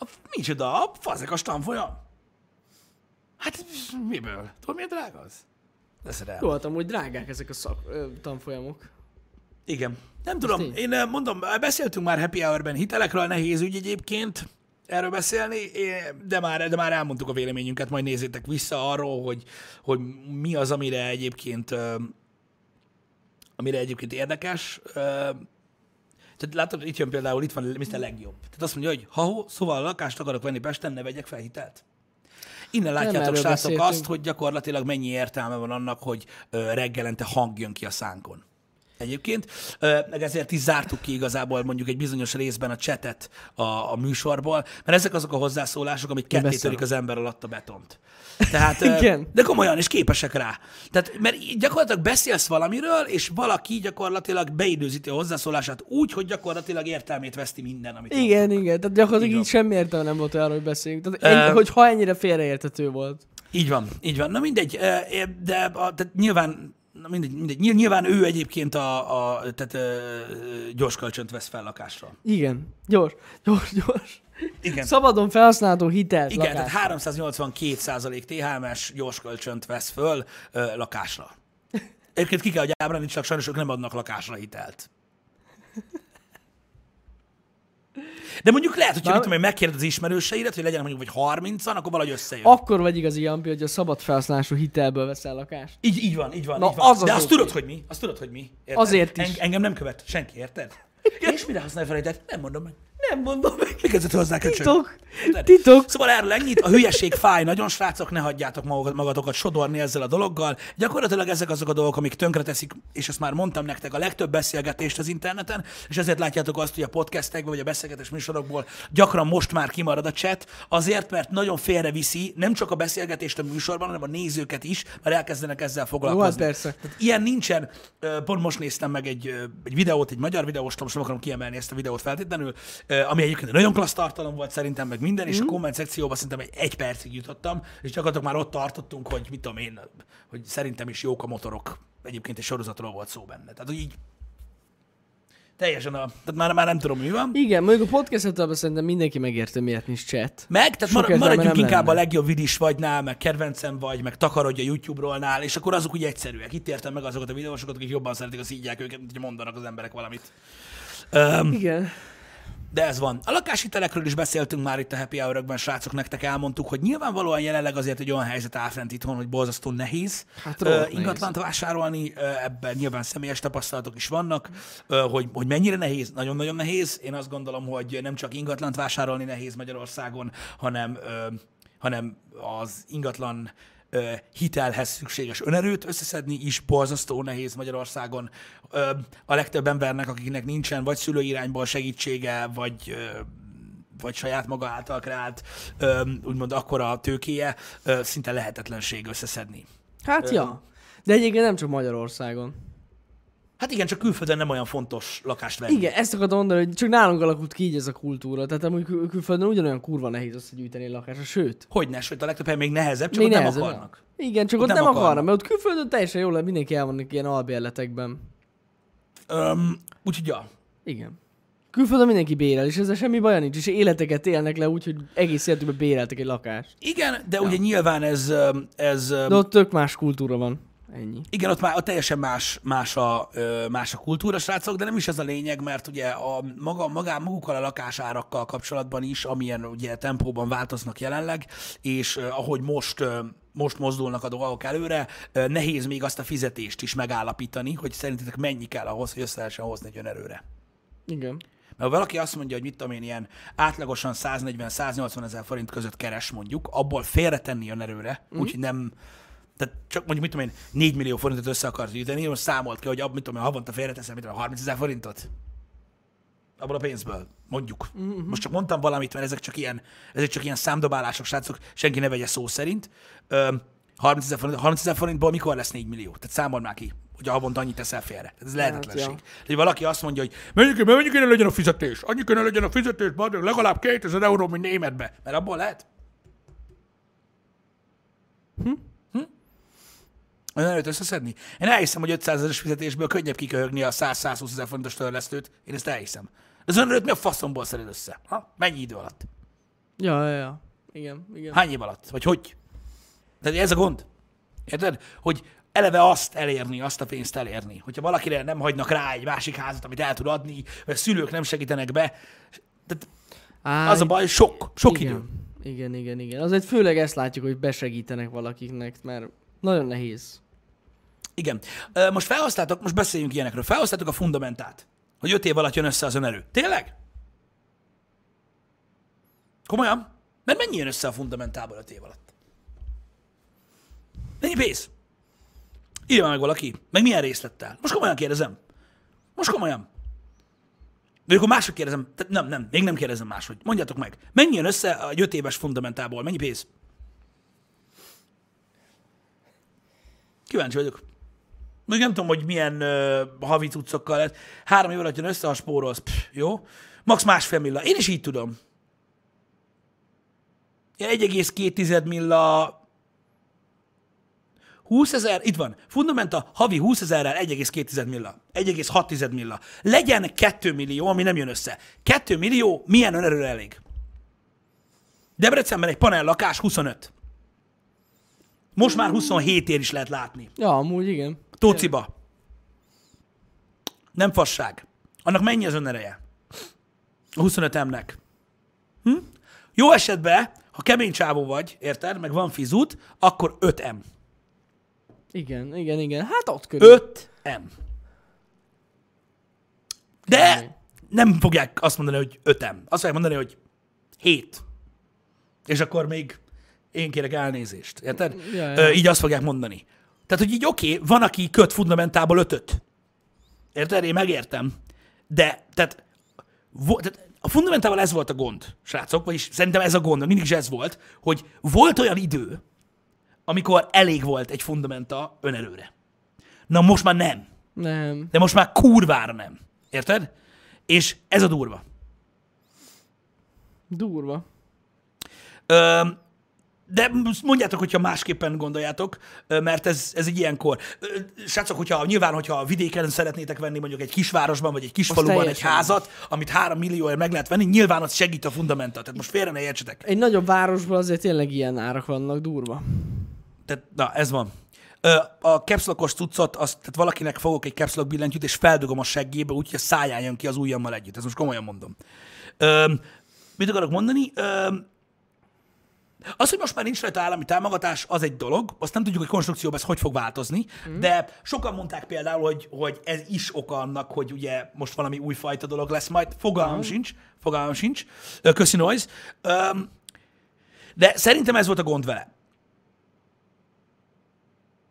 A, micsoda? A fazekas tanfolyam? Hát miből? Tudod, miért drága az? Veszed el. Jó, hát amúgy drágák ezek a szak, ö, tanfolyamok. Igen. Nem tudom, én mondom, beszéltünk már Happy Hour-ben hitelekről, nehéz ügy egyébként erről beszélni, de már, de már elmondtuk a véleményünket, majd nézzétek vissza arról, hogy, hogy mi az, amire egyébként amire egyébként érdekes. Tehát látod, itt jön például, itt van Mr. Legjobb. Tehát azt mondja, hogy ha szóval lakást akarok venni Pesten, ne vegyek fel hitelt. Innen látjátok, srácok, beszéltünk. azt, hogy gyakorlatilag mennyi értelme van annak, hogy reggelente hang jön ki a szánkon. Egyébként, meg ezért is zártuk ki igazából mondjuk egy bizonyos részben a csetet a, a műsorból, mert ezek azok a hozzászólások, amik ketté beszélek. törik az ember alatt a betont. Tehát, Igen. de komolyan, és képesek rá. Tehát, mert gyakorlatilag beszélsz valamiről, és valaki gyakorlatilag beidőzíti a hozzászólását úgy, hogy gyakorlatilag értelmét veszti minden, amit Igen, igen. Tehát gyakorlatilag Így így semmi értelme nem volt arra, hogy beszéljünk. Tehát ennyi, Ö, hogy ha ennyire félreértető volt. Így van, így van. Na mindegy, de a, tehát nyilván, na mindegy, mindegy, Nyilv- nyilván ő egyébként a, a tehát, ö, gyors kölcsönt vesz fel lakásra. Igen. Gyors, gyors, gyors. Igen. Szabadon felhasználható hitelt Igen, lakás. tehát 382 THM-es gyors kölcsönt vesz föl ö, lakásra. Egyébként ki kell, hogy ábrándítsak, sajnos ők nem adnak lakásra hitelt. De mondjuk lehet, hogy tudom, én, megkérdez az ismerőseidet, hogy legyen mondjuk vagy 30-an, akkor valahogy összejön. Akkor vagy igazi Jampi, hogy a szabad felhasználású hitelből veszel lakást. Így, így van, így van. Na, így van. az az De azt tudod, hogy mi? Azt tudod, hogy mi? Érted? Azért is. En- engem nem követ senki, érted? <laughs> És mire használja felejtett? Nem mondom meg. Nem mondom meg. Mi között hozzá köcsög? Titok. Titok. Szóval erről ennyit, a hülyeség fáj nagyon, srácok, ne hagyjátok magatok- magatokat sodorni ezzel a dologgal. Gyakorlatilag ezek azok a dolgok, amik tönkreteszik, és ezt már mondtam nektek, a legtöbb beszélgetést az interneten, és ezért látjátok azt, hogy a podcastekben vagy a beszélgetés műsorokból gyakran most már kimarad a chat, azért, mert nagyon félreviszi nem csak a beszélgetést a műsorban, hanem a nézőket is, mert elkezdenek ezzel foglalkozni. hát persze. Tehát ilyen nincsen. Pont most néztem meg egy, egy videót, egy magyar videóst, most nem akarom kiemelni ezt a videót feltétlenül, ami egyébként egy nagyon klassz tartalom volt szerintem, meg minden, és a komment szekcióban szerintem egy, egy percig jutottam, és gyakorlatilag már ott tartottunk, hogy mit tudom én, hogy szerintem is jók a motorok. Egyébként egy sorozatról volt szó benne. Tehát, így teljesen a... Tehát már, már nem tudom, mi van. Igen, mondjuk a podcast szerintem mindenki megérte, miért nincs chat. Meg, tehát Sok mar- maradjunk inkább lenne. a legjobb vidis vagynál, meg kedvencem vagy, meg takarodj a YouTube-rolnál, és akkor azok úgy egyszerűek. Itt értem meg azokat a videósokat, akik jobban szeretik, az így őket, mint hogy mondanak az emberek valamit. Um, Igen. De ez van. A lakáshitelekről is beszéltünk már itt a Happy hour srácok, nektek elmondtuk, hogy nyilvánvalóan jelenleg azért egy olyan helyzet áll fent itthon, hogy borzasztó nehéz Hát ö, ingatlant vásárolni, ö, ebben nyilván személyes tapasztalatok is vannak, ö, hogy, hogy mennyire nehéz, nagyon-nagyon nehéz. Én azt gondolom, hogy nem csak ingatlant vásárolni nehéz Magyarországon, hanem, ö, hanem az ingatlan hitelhez szükséges önerőt összeszedni is borzasztó nehéz Magyarországon. A legtöbb embernek, akiknek nincsen vagy szülőirányból segítsége, vagy vagy saját maga által kreált, úgymond akkora tőkéje, szinte lehetetlenség összeszedni. Hát ja. De egyébként nem csak Magyarországon. Hát igen, csak külföldön nem olyan fontos lakást venni. Igen, ezt akartam mondani, hogy csak nálunk alakult ki így ez a kultúra. Tehát amúgy kül- külföldön ugyanolyan kurva nehéz összegyűjteni egy lakásra, sőt. Hogyne, sőt a legtöbb helyen még nehezebb, csak még ott nem nehezebb. akarnak. Igen, csak Ott ott, nem nem, akarnak. akarnak, mert ott külföldön teljesen jól lehet, mindenki el vannak ilyen albérletekben. Öm, úgyhogy ja. Igen. Külföldön mindenki bérel, és ezzel semmi baj nincs, és életeket élnek le úgy, hogy egész életükben béreltek egy lakást. Igen, de ugye nyilván ez, ez De ott tök más kultúra van. Ennyi. Igen, ott már ott teljesen más, más, a, más a kultúra, srácok, de nem is ez a lényeg, mert ugye a maga, magá, magukkal a lakásárakkal kapcsolatban is, amilyen ugye tempóban változnak jelenleg, és ahogy most most mozdulnak a dolgok előre, nehéz még azt a fizetést is megállapítani, hogy szerintetek mennyi kell ahhoz, hogy össze lehessen hozni egy önerőre. Igen. Mert ha valaki azt mondja, hogy mit tudom én, ilyen átlagosan 140-180 ezer forint között keres mondjuk, abból félretenni a erőre, mm. úgyhogy nem, tehát csak mondjuk mit tudom én, 4 millió forintot össze akarsz gyűjteni, most számolt ki, hogy ab, mit tudom én, havonta félreteszem, mit tudom, 30 ezer forintot? Abból a pénzből, mondjuk. Mm-hmm. Most csak mondtam valamit, mert ezek csak ilyen, ezek csak ilyen számdobálások, srácok, senki ne vegye szó szerint. Ö, 30 ezer forint, 30 ezer forintból mikor lesz 4 millió? Tehát számold már ki hogy havonta annyit teszel félre. Tehát ez lehetetlenség. Hát, ja. Hogy valaki azt mondja, hogy mennyi, mennyi kéne legyen a fizetés? Annyi kéne legyen a fizetés, bad, legalább 2000 euró, mint németbe. Mert abból lehet. Hm? Olyan előtt összeszedni? Én elhiszem, hogy 500 ezeres fizetésből könnyebb kiköhögni a 100-120 ezer fontos törlesztőt. Én ezt elhiszem. De az előtt mi a faszomból szeded össze? Ha? Mennyi idő alatt? Ja, ja, ja. Igen, igen. Hány év alatt? Vagy hogy? Tehát ez a gond. Érted? Hogy eleve azt elérni, azt a pénzt elérni. Hogyha valakire nem hagynak rá egy másik házat, amit el tud adni, vagy a szülők nem segítenek be, tehát Á, az a baj, sok, sok igen, idő. Igen, igen, igen. Azért főleg ezt látjuk, hogy besegítenek valakiknek, mert nagyon nehéz. Igen. Most felhoztátok, most beszéljünk ilyenekről. Felhoztátok a fundamentát, hogy öt év alatt jön össze az önerő. Tényleg? Komolyan? Mert mennyi jön össze a fundamentából öt év alatt? Mennyi pénz? Írja meg valaki. Meg milyen részlettel. Most komolyan kérdezem. Most komolyan. Vagy akkor máshogy kérdezem. Tehát nem, nem, még nem kérdezem máshogy. Mondjátok meg. Mennyi jön össze a 5 éves fundamentából? Mennyi pénz? Kíváncsi vagyok. Még nem tudom, hogy milyen uh, havi cuccokkal lehet. Három év alatt jön össze, a spórolsz. Pff, jó? Max másfél milla. Én is így tudom. 1,2 milla 20 ezer, itt van, Fundamenta havi 20 ezerrel 1,2 milla, 1,6 milla. Legyen 2 millió, ami nem jön össze. 2 millió, milyen önerőre elég? Debrecenben egy panel lakás 25. Most már 27 ér is lehet látni. Ja, amúgy igen. Tóciba. Nem fasság. Annak mennyi az önereje? A 25 emnek. Hm? Jó esetben, ha kemény csávó vagy, érted, meg van fizut, akkor 5 M. Igen, igen, igen. Hát ott körül. 5M. De nem fogják azt mondani, hogy 5M. Azt fogják mondani, hogy 7. És akkor még én kérek elnézést. Érted? Ja, ja. Ö, így azt fogják mondani. Tehát, hogy így oké, okay, van, aki köt fundamentából ötöt. Érted? Én megértem. De, tehát, vo, tehát a fundamentával ez volt a gond, srácok, vagyis szerintem ez a gond, mindig is ez volt, hogy volt olyan idő, amikor elég volt egy fundamenta önerőre. Na most már nem. Nem. De most már kurvára nem. Érted? És ez a durva. Durva. Ö, de mondjátok, hogyha másképpen gondoljátok, mert ez, ez egy ilyenkor. Srácok, hogyha nyilván, hogyha a vidéken szeretnétek venni mondjuk egy kisvárosban, vagy egy kisfaluban egy házat, amit három millióért meg lehet venni, nyilván az segít a fundamenta. Tehát most félre ne értsetek. Egy nagyobb városban azért tényleg ilyen árak vannak durva. Tehát, na, ez van. A capslockos cuccot, azt, tehát valakinek fogok egy capslock billentyűt, és feldugom a seggébe, úgyhogy a száján jön ki az ujjammal együtt. Ez most komolyan mondom. Ö, mit akarok mondani? Ö, az, hogy most már nincs rajta állami támogatás, az egy dolog. Azt nem tudjuk, hogy konstrukcióban ez hogy fog változni, mm. de sokan mondták például, hogy, hogy ez is oka annak, hogy ugye most valami újfajta dolog lesz majd. Fogalmam mm. sincs. Fogalmam sincs. Köszi Noise. De szerintem ez volt a gond vele.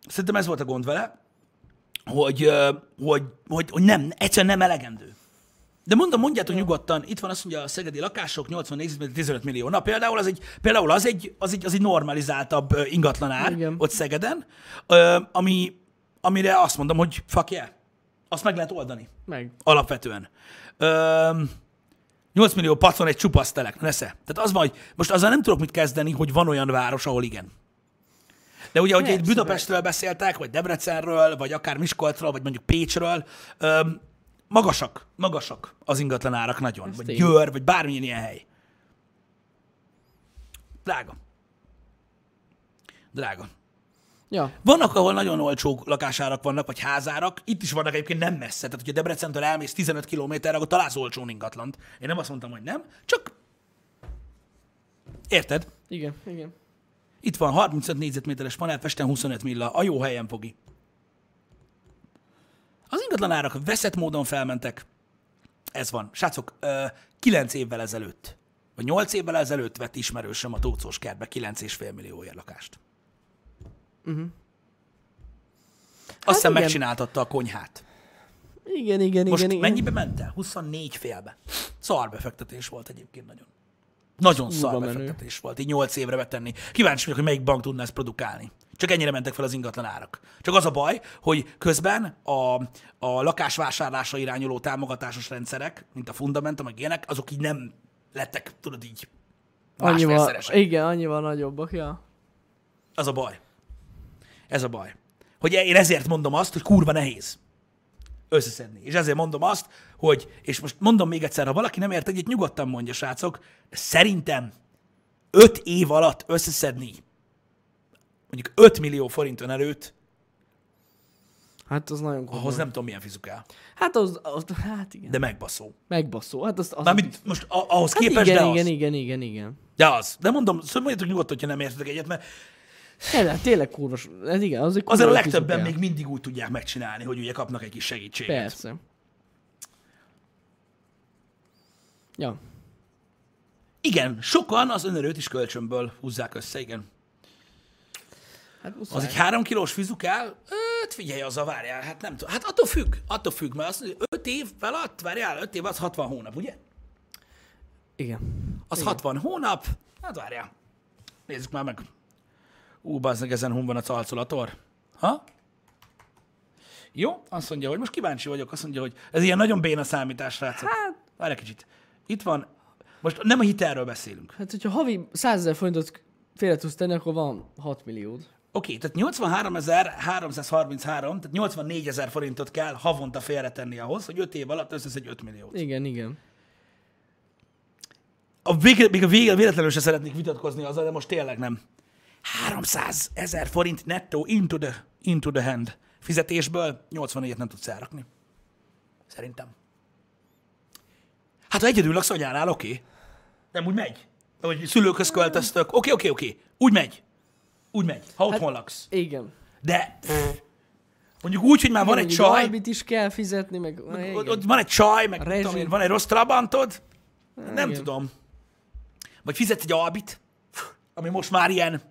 Szerintem ez volt a gond vele, hogy, hogy, hogy, hogy nem, egyszerűen nem elegendő. De mondom, mondjátok nyugodtan, itt van azt mondja a szegedi lakások, 80 négyzetméter, 15 millió. Na például az egy, például az egy, az egy, az egy normalizáltabb ingatlan ár Igen. ott Szegeden, ami, amire azt mondom, hogy fuck yeah. Azt meg lehet oldani. Meg. Alapvetően. 8 millió pacon egy csupasz telek, nesze. Tehát az van, hogy most azzal nem tudok mit kezdeni, hogy van olyan város, ahol igen. De ugye, hogy egy Budapestről beszéltek, vagy Debrecenről, vagy akár Miskolcról, vagy mondjuk Pécsről, öm, magasak, magasak az ingatlan árak nagyon. Ezt vagy én. Győr, vagy bármilyen ilyen hely. Drága. Drága. Ja. Vannak, ahol nagyon olcsó lakásárak vannak, vagy házárak. Itt is vannak egyébként nem messze. Tehát, hogyha Debrecentől elmész 15 kilométerre, akkor találsz olcsó ingatlant. Én nem azt mondtam, hogy nem, csak érted? Igen, igen. Itt van 35 négyzetméteres panel, Pesten 25 milla, a jó helyen fogi. Az ingatlan árak veszett módon felmentek. Ez van. Srácok, 9 évvel ezelőtt, vagy 8 évvel ezelőtt vett ismerősöm a Tócós kertbe 9,5 millióért lakást. Uh-huh. Azt hiszem igen. megcsináltatta a konyhát. Igen, igen, Most igen, igen. mennyibe ment el? 24 félbe. Szar befektetés volt egyébként nagyon. Nagyon szar menő. befektetés volt, így 8 évre betenni. Kíváncsi vagyok, hogy melyik bank tudná ezt produkálni. Csak ennyire mentek fel az ingatlan árak. Csak az a baj, hogy közben a, a lakásvásárlásra irányuló támogatásos rendszerek, mint a Fundamentum, meg ilyenek, azok így nem lettek, tudod így, annyival, igen, annyival nagyobbak, ja. Az a baj. Ez a baj. Hogy én ezért mondom azt, hogy kurva nehéz összeszedni. És ezért mondom azt, hogy, és most mondom még egyszer, ha valaki nem ért egyet, nyugodtan mondja, srácok, szerintem 5 év alatt összeszedni mondjuk 5 millió forinton előtt, Hát az nagyon komoly. ahhoz nem tudom, milyen fizikál. Hát az, az, hát igen. De megbaszó. Megbaszó. Hát az, az Mármint most a- ahhoz hát képest, igen, de igen, az. igen, igen, igen. De az. De mondom, szóval mondjátok nyugodtan, hogyha nem értetek egyet, mert Tényleg, tényleg kurva, s- ez igen, az egy azért a legtöbben fizikál. még mindig úgy tudják megcsinálni, hogy ugye kapnak egy kis segítséget. Persze. Ja. Igen, sokan az önerőt is kölcsönből húzzák össze, igen. Hát Az muszáj. egy három kilós fizukál? Öt, figyelj, az a várjál, hát nem tudom. Hát attól függ, attól függ, mert azt mondja, öt év alatt, várjál, öt év az 60 hónap, ugye? Igen. Az Igen. 60 hónap, hát várjál. Nézzük már meg. Ú, bazdmeg, ezen hun van a calculator. Ha? Jó, azt mondja, hogy most kíváncsi vagyok, azt mondja, hogy ez ilyen nagyon béna számítás, srácok. Hát, Várj egy kicsit. Itt van, most nem a hitelről beszélünk. hát hogyha havi 100 ezer forintot félre tudsz tenni, akkor van 6 milliód. Oké, tehát 83.333, tehát 84 ezer forintot kell havonta félretenni ahhoz, hogy 5 év alatt összeszedj 5 milliót. Igen, igen. A vége, még a vége, véletlenül se szeretnék vitatkozni azzal, de most tényleg nem. 300 ezer forint nettó into the, into the hand fizetésből 84-et nem tudsz elrakni. Szerintem. Hát ha egyedül laksz anyánál, oké. Okay. Nem úgy megy. Vagy szülőköz költöztök. Oké, oké, oké. Úgy megy. Úgy megy, ha otthon laksz. Igen. De mondjuk úgy, hogy már van egy csaj, Albit is kell fizetni, meg... meg ott, ott van egy csaj, meg tudom én, van egy rossz trabantod, nem igen. tudom. Vagy fizetsz egy albit, ami most már ilyen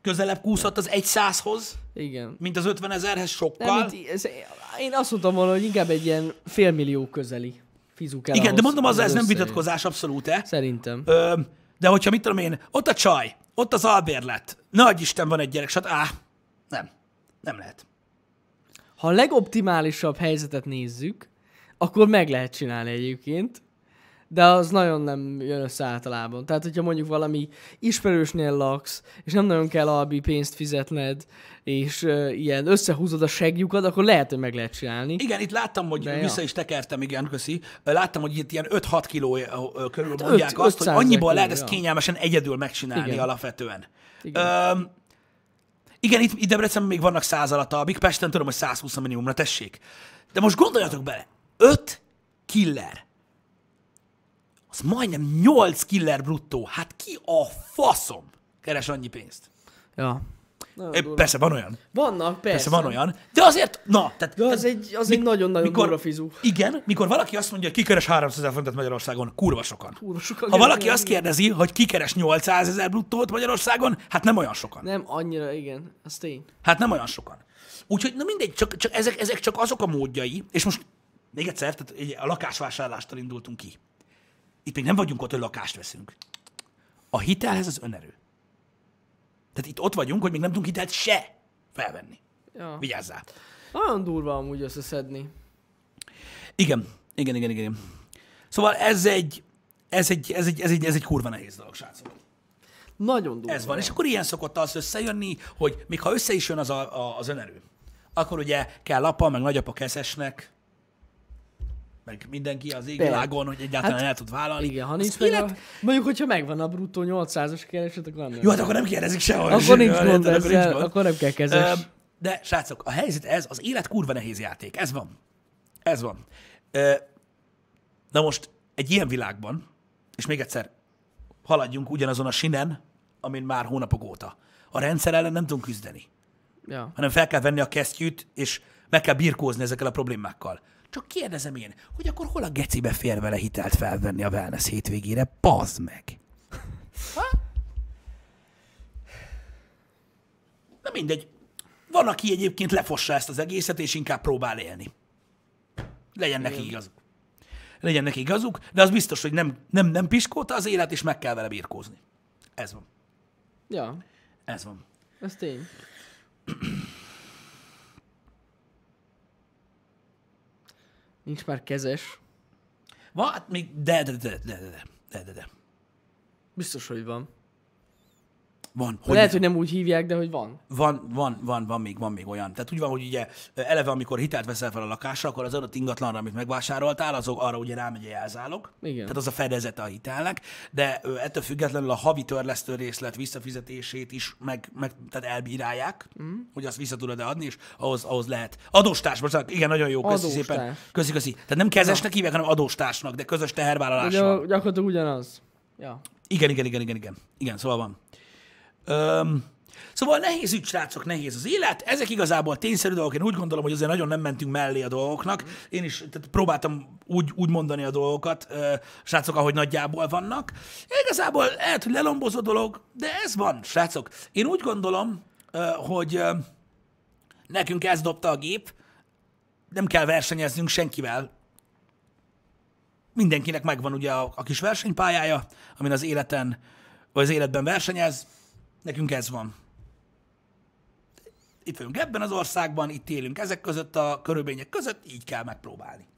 közelebb kúszott az 100-hoz, Igen. mint az 50 ezerhez Nem, sokkal. itt, ez, én azt mondtam volna, hogy inkább egy ilyen félmillió közeli fizuk el Igen, de ahhoz, mondom, az, hogy ez nem vitatkozás abszolút-e. Szerintem. Ö, de hogyha mit tudom én, ott a csaj, ott az albérlet, nagy Isten van egy gyerek, sat, á, nem, nem lehet. Ha a legoptimálisabb helyzetet nézzük, akkor meg lehet csinálni egyébként, de az nagyon nem jön össze általában. Tehát, hogyha mondjuk valami ismerősnél laksz, és nem nagyon kell albi pénzt fizetned, és uh, ilyen összehúzod a segjukat, akkor lehet, hogy meg lehet csinálni. Igen, itt láttam, hogy De ja. vissza is tekertem, igen, köszi. Láttam, hogy itt ilyen 5-6 kiló körül Hát mondják öt- azt, hogy 500 annyiból kiló, lehet ezt ja. kényelmesen egyedül megcsinálni Igen. alapvetően. Igen. Öm, igen, itt, itt Debrecenben még vannak száz alatt albik, Pesten tudom, hogy 120 a minimum, na tessék. De most gondoljatok bele, 5 killer. Az majdnem 8 killer bruttó. Hát ki a faszom keres annyi pénzt? Ja. É, persze, van olyan. Vannak, persze. Persze van olyan. De azért, na, tehát... De az egy, az egy nagyon-nagyon durva fizu. Igen, mikor valaki azt mondja, hogy kikeres 300 ezer forintot Magyarországon, kurva sokan. Kurva sokan Ha valaki azt kérdezi, hogy kikeres 800 ezer bruttót Magyarországon, hát nem olyan sokan. Nem annyira, igen. Az tény. Hát nem olyan sokan. Úgyhogy, na mindegy, csak, csak ezek, ezek csak azok a módjai, és most még egyszer, tehát a lakásvásárlástól indultunk ki. Itt még nem vagyunk ott, hogy lakást veszünk. A hitelhez az önerő. Tehát itt ott vagyunk, hogy még nem tudunk hitelt se felvenni. Ja. Vigyázzál. Nagyon durva amúgy összeszedni. Igen, igen, igen, igen. Szóval ez egy, ez egy, ez egy, ez egy, ez egy kurva nehéz dolog, srácok. Nagyon durva. Ez van, és akkor ilyen szokott az összejönni, hogy még ha össze is jön az, a, a, az önerő, akkor ugye kell apa, meg nagyapa keszesnek, meg mindenki az égvilágon, hogy egyáltalán hát, el tud vállalni. Igen, ha nincs meg élet- a... Mondjuk, hogyha megvan a bruttó 800-as kereset, akkor nem. Jó, hát akkor nem kérdezik sehol. akkor nincs gond Akkor nincs gond. akkor nem kell kezes. Ö, De srácok, a helyzet ez, az élet kurva nehéz játék. Ez van. Ez van. Na most egy ilyen világban, és még egyszer, haladjunk ugyanazon a sinen, amin már hónapok óta. A rendszer ellen nem tudunk küzdeni, Ja. hanem fel kell venni a kesztyűt, és meg kell birkózni ezekkel a problémákkal. Csak kérdezem én, hogy akkor hol a gecibe fér vele hitelt felvenni a wellness hétvégére? Pazd meg! Ha? Na mindegy. Van, aki egyébként lefossa ezt az egészet, és inkább próbál élni. Legyen neki igazuk. Legyen neki igazuk, de az biztos, hogy nem, nem, nem piskóta az élet, és meg kell vele birkózni. Ez van. Ja, Ez van. ez tény. Nincs már kezes. Van, hát még de, de, de, de, de, de, de. Biztos, hogy van. Van. Hogy Lehet, hogy nem úgy hívják, de hogy van. Van, van, van, van még, van még olyan. Tehát úgy van, hogy ugye eleve, amikor hitelt veszel fel a lakásra, akkor az adott ingatlanra, amit megvásároltál, azok arra ugye rámegy a jelzálog. Igen. Tehát az a fedezete a hitelnek, de ettől függetlenül a havi törlesztő részlet visszafizetését is meg, meg tehát elbírálják, mm. hogy azt vissza tudod adni, és ahhoz, ahhoz lehet. Adóstárs, bocsánat, igen, nagyon jó, köszi Adóstárs. szépen. Köszi, köszi. Tehát nem kezesnek hívják, hanem adóstársnak, de közös tehervállalás. Ugye, gyakorlatilag ugyanaz. Ja. Igen, igen, igen, igen, igen. Igen, szóval van. Öm, szóval nehéz ügy, srácok, nehéz az élet. Ezek igazából tényszerű dolgok. Én úgy gondolom, hogy azért nagyon nem mentünk mellé a dolgoknak. Én is tehát próbáltam úgy, úgy mondani a dolgokat, srácok, ahogy nagyjából vannak. Igazából lehet, hogy lelombozó dolog, de ez van, srácok. Én úgy gondolom, hogy nekünk ez dobta a gép, nem kell versenyeznünk senkivel, mindenkinek megvan ugye a, a kis versenypályája, amin az életen, vagy az életben versenyez, nekünk ez van. Itt vagyunk ebben az országban, itt élünk ezek között a körülmények között, így kell megpróbálni.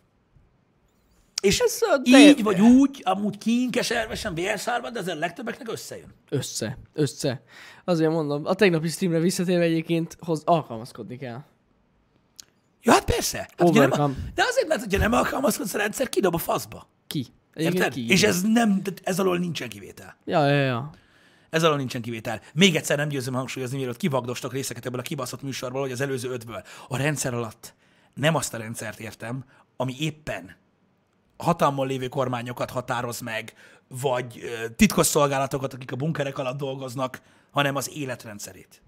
És Ez a így de- vagy úgy, amúgy kínkeservesen, vérszárban, de azért a legtöbbeknek összejön. Össze. Össze. Azért mondom, a tegnapi streamre visszatérve egyébként hoz, alkalmazkodni kell. Ja, hát persze. Hát ugye nem, de azért, mert hogyha nem alkalmazkodsz a rendszer, kidob a faszba. Ki? Egyébként Érted? ki? És ez nem, ez alól nincsen kivétel. Ja, ja, ja. Ez alól nincsen kivétel. Még egyszer nem győzöm hangsúlyozni, mielőtt kivagdostak részeket ebből a kibaszott műsorból, hogy az előző ötből. A rendszer alatt nem azt a rendszert értem, ami éppen hatalmon lévő kormányokat határoz meg, vagy titkos szolgálatokat, akik a bunkerek alatt dolgoznak, hanem az életrendszerét.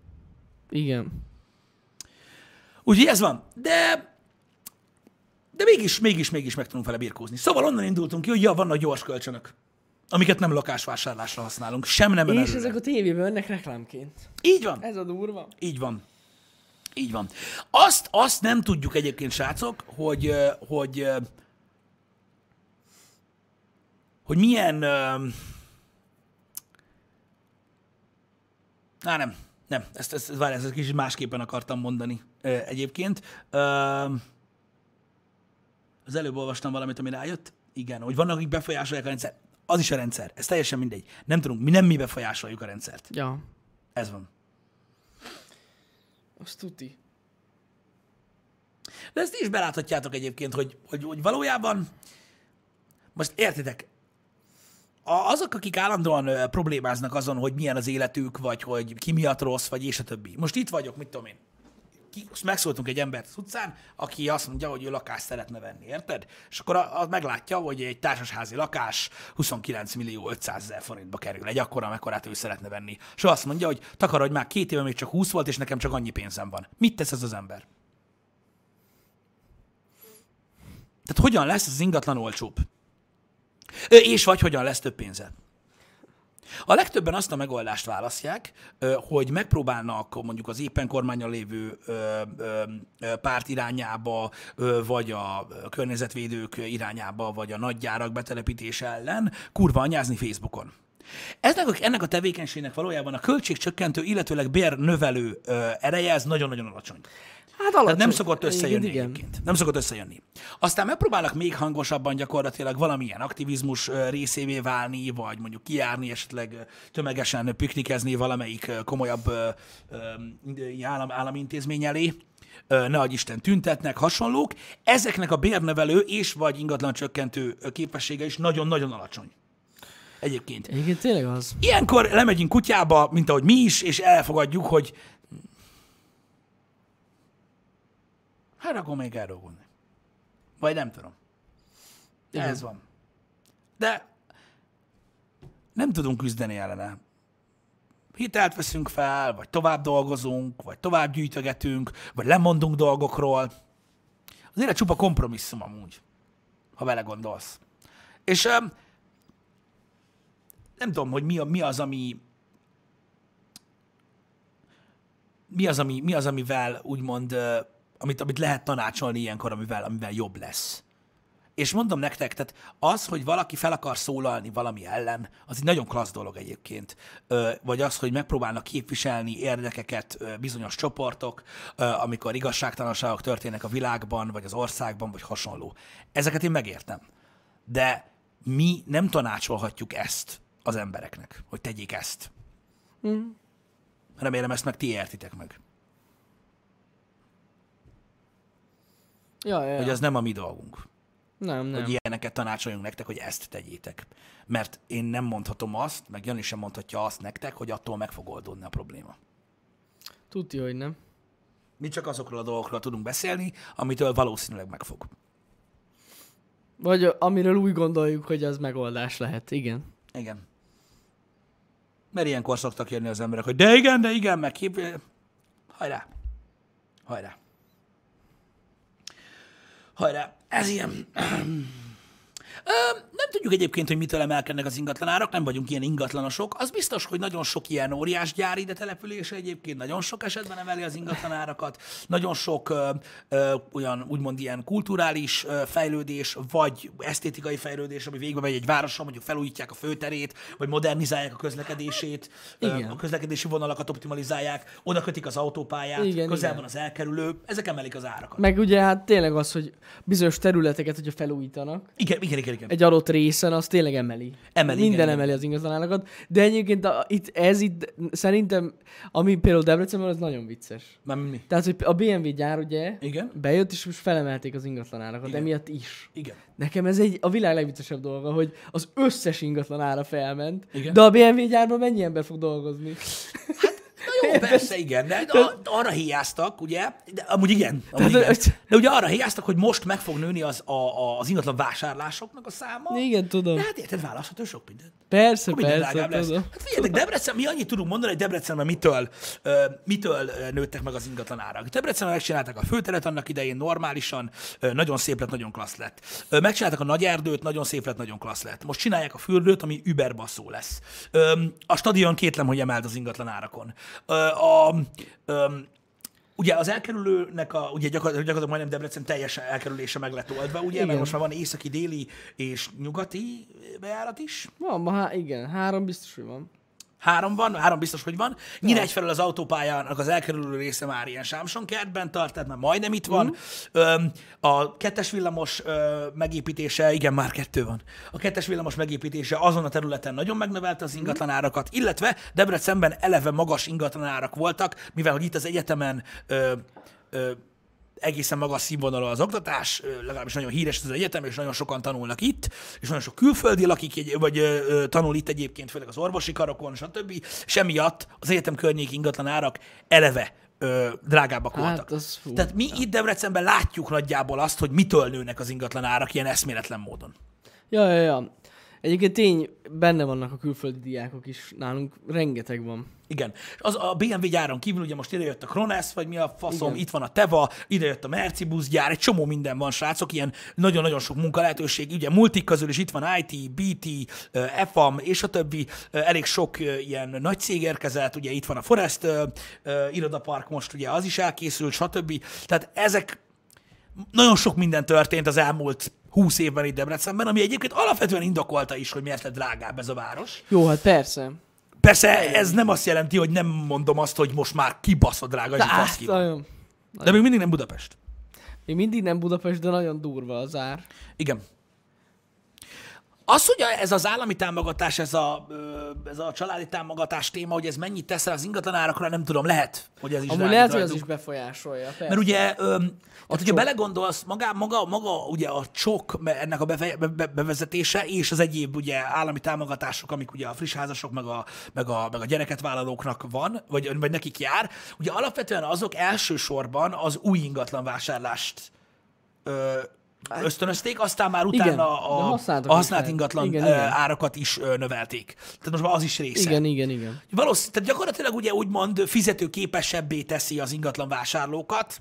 Igen. Úgyhogy ez van. De de mégis, mégis, mégis meg tudunk vele birkózni. Szóval onnan indultunk ki, hogy ja, vannak gyors kölcsönök, amiket nem lakásvásárlásra használunk, sem nem És önerőre. ezek a tévében mennek reklámként. Így van. Ez a durva. Így van. Így van. Azt, azt nem tudjuk egyébként, srácok, hogy, hogy, hogy milyen... Á, nem. Nem. Ezt, ezt, várj, ezt kicsit másképpen akartam mondani egyébként. Az előbb olvastam valamit, ami rájött. Igen, hogy vannak, akik befolyásolják a rendszer. Az is a rendszer. Ez teljesen mindegy. Nem tudunk. Mi nem mi befolyásoljuk a rendszert. Ja. Ez van. Azt tuti. De ezt is beláthatjátok egyébként, hogy, hogy, hogy valójában, most értitek, a, azok, akik állandóan ö, problémáznak azon, hogy milyen az életük, vagy hogy ki miatt rossz, vagy és a többi. Most itt vagyok, mit tudom én, ki, megszóltunk egy embert az utcán, aki azt mondja, hogy ő lakást szeretne venni, érted? És akkor az meglátja, hogy egy társasházi lakás 29 millió 500 ezer forintba kerül, egy akkora, amekkorát ő szeretne venni. És azt mondja, hogy takarodj már két éve még csak 20 volt, és nekem csak annyi pénzem van. Mit tesz ez az ember? Tehát hogyan lesz az ingatlan olcsóbb? És vagy hogyan lesz több pénze? A legtöbben azt a megoldást választják, hogy megpróbálnak mondjuk az éppen kormányon lévő párt irányába, vagy a környezetvédők irányába, vagy a nagygyárak betelepítése ellen kurva anyázni Facebookon. Ennek, a- ennek a tevékenységnek valójában a költségcsökkentő, illetőleg bérnövelő ö, ereje ez nagyon-nagyon alacsony. Hát Tehát alacsony. nem szokott összejönni Igen, egyébként. Nem szokott összejönni. Aztán megpróbálnak még hangosabban gyakorlatilag valamilyen aktivizmus részévé válni, vagy mondjuk kijárni, esetleg tömegesen piknikezni valamelyik komolyabb állam, állami intézmény elé. ne adj Isten tüntetnek, hasonlók, ezeknek a bérnevelő és vagy ingatlan csökkentő képessége is nagyon-nagyon alacsony. Egyébként. Egyébként tényleg az. Ilyenkor lemegyünk kutyába, mint ahogy mi is, és elfogadjuk, hogy hát akkor még kell dolgozni. Vagy nem tudom. Igen. Ez van. De nem tudunk küzdeni ellene. Hitelt veszünk fel, vagy tovább dolgozunk, vagy tovább gyűjtögetünk, vagy lemondunk dolgokról. Az élet csupa kompromisszum amúgy, ha vele gondolsz. És nem tudom, hogy mi, a, mi az, ami mi az, ami, mi az, amivel úgymond, ö, amit, amit lehet tanácsolni ilyenkor, amivel, amivel jobb lesz. És mondom nektek, tehát az, hogy valaki fel akar szólalni valami ellen, az egy nagyon klassz dolog egyébként. Vagy az, hogy megpróbálnak képviselni érdekeket bizonyos csoportok, amikor igazságtalanságok történnek a világban, vagy az országban, vagy hasonló. Ezeket én megértem. De mi nem tanácsolhatjuk ezt az embereknek, hogy tegyék ezt. Mm. Remélem ezt meg ti értitek meg. Ja, ja. Hogy az nem a mi dolgunk. Nem, nem. hogy ilyeneket tanácsoljunk nektek, hogy ezt tegyétek. Mert én nem mondhatom azt, meg Jani sem mondhatja azt nektek, hogy attól meg fog oldódni a probléma. Tudja, hogy nem. Mi csak azokról a dolgokról tudunk beszélni, amitől valószínűleg megfog. Vagy ö, amiről úgy gondoljuk, hogy az megoldás lehet. Igen. Igen. Mert ilyenkor szoktak jönni az emberek, hogy de igen, de igen, meg kép... Hajrá. Hajrá. Hajrá. Ez ilyen... <clears throat> Ö, nem tudjuk egyébként, hogy mitől emelkednek az ingatlanárak, nem vagyunk ilyen ingatlanosok. Az biztos, hogy nagyon sok ilyen óriás gyár ide települése egyébként nagyon sok esetben emeli az ingatlanárakat. Nagyon sok ö, ö, olyan úgymond ilyen kulturális ö, fejlődés, vagy esztétikai fejlődés, ami végbe megy egy városon, mondjuk felújítják a főterét, vagy modernizálják a közlekedését, ö, a közlekedési vonalakat optimalizálják, oda kötik az autópályát, Igen, közel igen. van az elkerülő, ezek emelik az árakat. Meg ugye hát tényleg az, hogy bizonyos területeket, hogyha felújítanak, Igen, igen, igen, igen. egy adott részen, az tényleg emeli. Emeli, Minden igen, igen. emeli az ingatlanárakat. De egyébként a, itt, ez itt szerintem, ami például Debrecenben, az nagyon vicces. Már mi? Tehát, hogy a BMW gyár ugye Igen? bejött, és most felemelték az ingatlanárakat, Igen. emiatt is. Igen. Nekem ez egy a világ legviccesebb dolga, hogy az összes ingatlan ára felment, Igen. de a BMW gyárban mennyi ember fog dolgozni? Na jó, persze, igen, de a- arra hiányztak, ugye, de amúgy igen, amúgy igen. De ugye arra hiányztak, hogy most meg fog nőni az, a, a, az ingatlan vásárlásoknak a száma. Igen, tudom. De hát érted, választható sok minden. Persze, Akkor minden persze, lesz. tudom. Hát figyeljetek, Debrecen, mi annyit tudunk mondani, hogy Debrecenben mitől, mitől nőttek meg az ingatlan árak. Debrecenben megcsinálták a főteret annak idején normálisan, nagyon szép lett, nagyon klassz lett. Megcsinálták a nagy erdőt, nagyon szép lett, nagyon klassz lett. Most csinálják a fürdőt, ami überbasszó lesz. A stadion kétlem, hogy emelt az ingatlan árakon. A, ö, Ugye az elkerülőnek a, ugye gyakorlatilag, gyakorlatilag majdnem Debrecen teljes elkerülése meg lett oldva, ugye, Igen. mert most már van északi, déli és nyugati bejárat is. Van, ma, há, igen, három biztos, hogy van. Három van, három biztos, hogy van. Nyír egyfelől az autópályának az elkerülő része már ilyen Sámson kertben tart, tehát már majdnem itt van. Mhm. Öm, a kettes villamos megépítése, igen, már kettő van. A kettes villamos megépítése azon a területen nagyon megnövelte Mhm. az ingatlanárakat, illetve Debrecenben eleve magas ingatlanárak voltak, mivel hogy itt az egyetemen ö, ö, egészen magas színvonalú az oktatás, legalábbis nagyon híres ez az egyetem, és nagyon sokan tanulnak itt, és nagyon sok külföldi lakik, vagy ö, tanul itt egyébként, főleg az orvosi karokon, stb. És emiatt az egyetem környék ingatlan árak eleve ö, drágábbak Hát, voltak. az fú. Tehát mi itt Debrecenben látjuk nagyjából azt, hogy mitől nőnek az ingatlan árak ilyen eszméletlen módon. Ja, ja, ja. Egyébként tény, benne vannak a külföldi diákok is nálunk, rengeteg van. Igen. Az a BMW gyáron kívül ugye most idejött a Krones, vagy mi a faszom, Igen. itt van a Teva, idejött a Mercibus gyár, egy csomó minden van, srácok, ilyen nagyon-nagyon sok munkalehetőség, ugye multik közül is itt van IT, BT, eh, EFAM, és a többi, eh, elég sok eh, ilyen nagy cég érkezett, ugye itt van a Forest eh, eh, irodapark most, ugye az is elkészült, stb. Tehát ezek nagyon sok minden történt az elmúlt 20 évben itt Debrecenben, ami egyébként alapvetően indokolta is, hogy miért lett drágább ez a város. Jó, hát persze. Persze ez nem azt jelenti, hogy nem mondom azt, hogy most már kibaszott drága, és Hát, fasz ki. De még mindig nem Budapest. Még mindig nem Budapest, de nagyon durva az ár. Igen. Az, hogy ez az állami támogatás, ez a, ez a családi támogatás téma, hogy ez mennyit tesz az ingatlan árakra, nem tudom, lehet, hogy ez is Amúgy lehet, hogy az is befolyásolja. Persze. Mert ugye, öm, hogyha csok. belegondolsz, maga, maga, maga ugye a csok, ennek a beve, be, be, bevezetése, és az egyéb ugye állami támogatások, amik ugye a friss házasok, meg a, meg a, meg a gyereket vállalóknak van, vagy, vagy nekik jár, ugye alapvetően azok elsősorban az új ingatlan vásárlást ö, ösztönözték, aztán már utána Igen, a, a használt lehet. ingatlan Igen, igen. árakat is növelték. Tehát most már az is része. Igen, igen, igen. Valószínűleg, tehát gyakorlatilag ugye úgymond fizetőképesebbé teszi az ingatlan vásárlókat.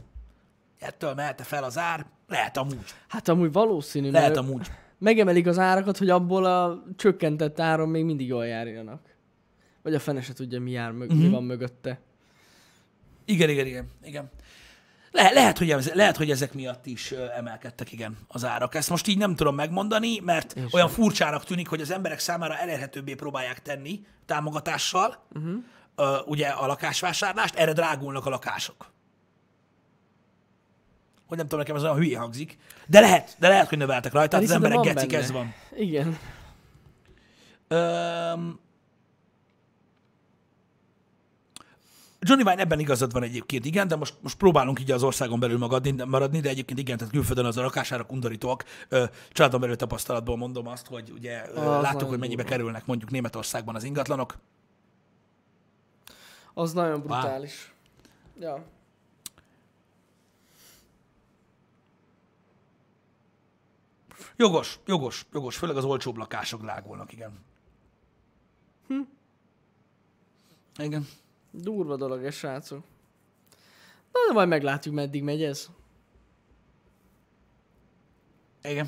Ettől mehet fel az ár? Lehet amúgy. Hát amúgy valószínű, Lehet amúgy. megemelik az árakat, hogy abból a csökkentett áron még mindig jól járjanak. Vagy a fene se tudja, mi, jár mög- mi van mögötte. Igen, igen, igen. igen. Le- lehet, hogy ez, lehet, hogy ezek miatt is emelkedtek, igen, az árak. Ezt most így nem tudom megmondani, mert Én olyan furcsának tűnik, hogy az emberek számára elérhetőbbé próbálják tenni támogatással, uh-huh. ugye a lakásvásárlást, erre drágulnak a lakások. Hogy nem tudom, nekem ez olyan hülye hangzik. De lehet, de lehet, hogy növeltek rajta, hát az emberek gecik, ez van. Igen. Öm... Johnny Vine ebben igazad van egyébként, igen, de most, most próbálunk így az országon belül magadni, maradni, de egyébként igen, tehát külföldön az a lakásárak undorítóak. Családon belül tapasztalatból mondom azt, hogy ugye Az láttuk, hogy mennyibe durva. kerülnek mondjuk Németországban az ingatlanok. Az nagyon brutális. Ja. Jogos, jogos, jogos, főleg az olcsóbb lakások drágulnak, igen. Hm. Igen. Durva dolog ez, srácok. Na, de majd meglátjuk, meddig megy ez. Igen.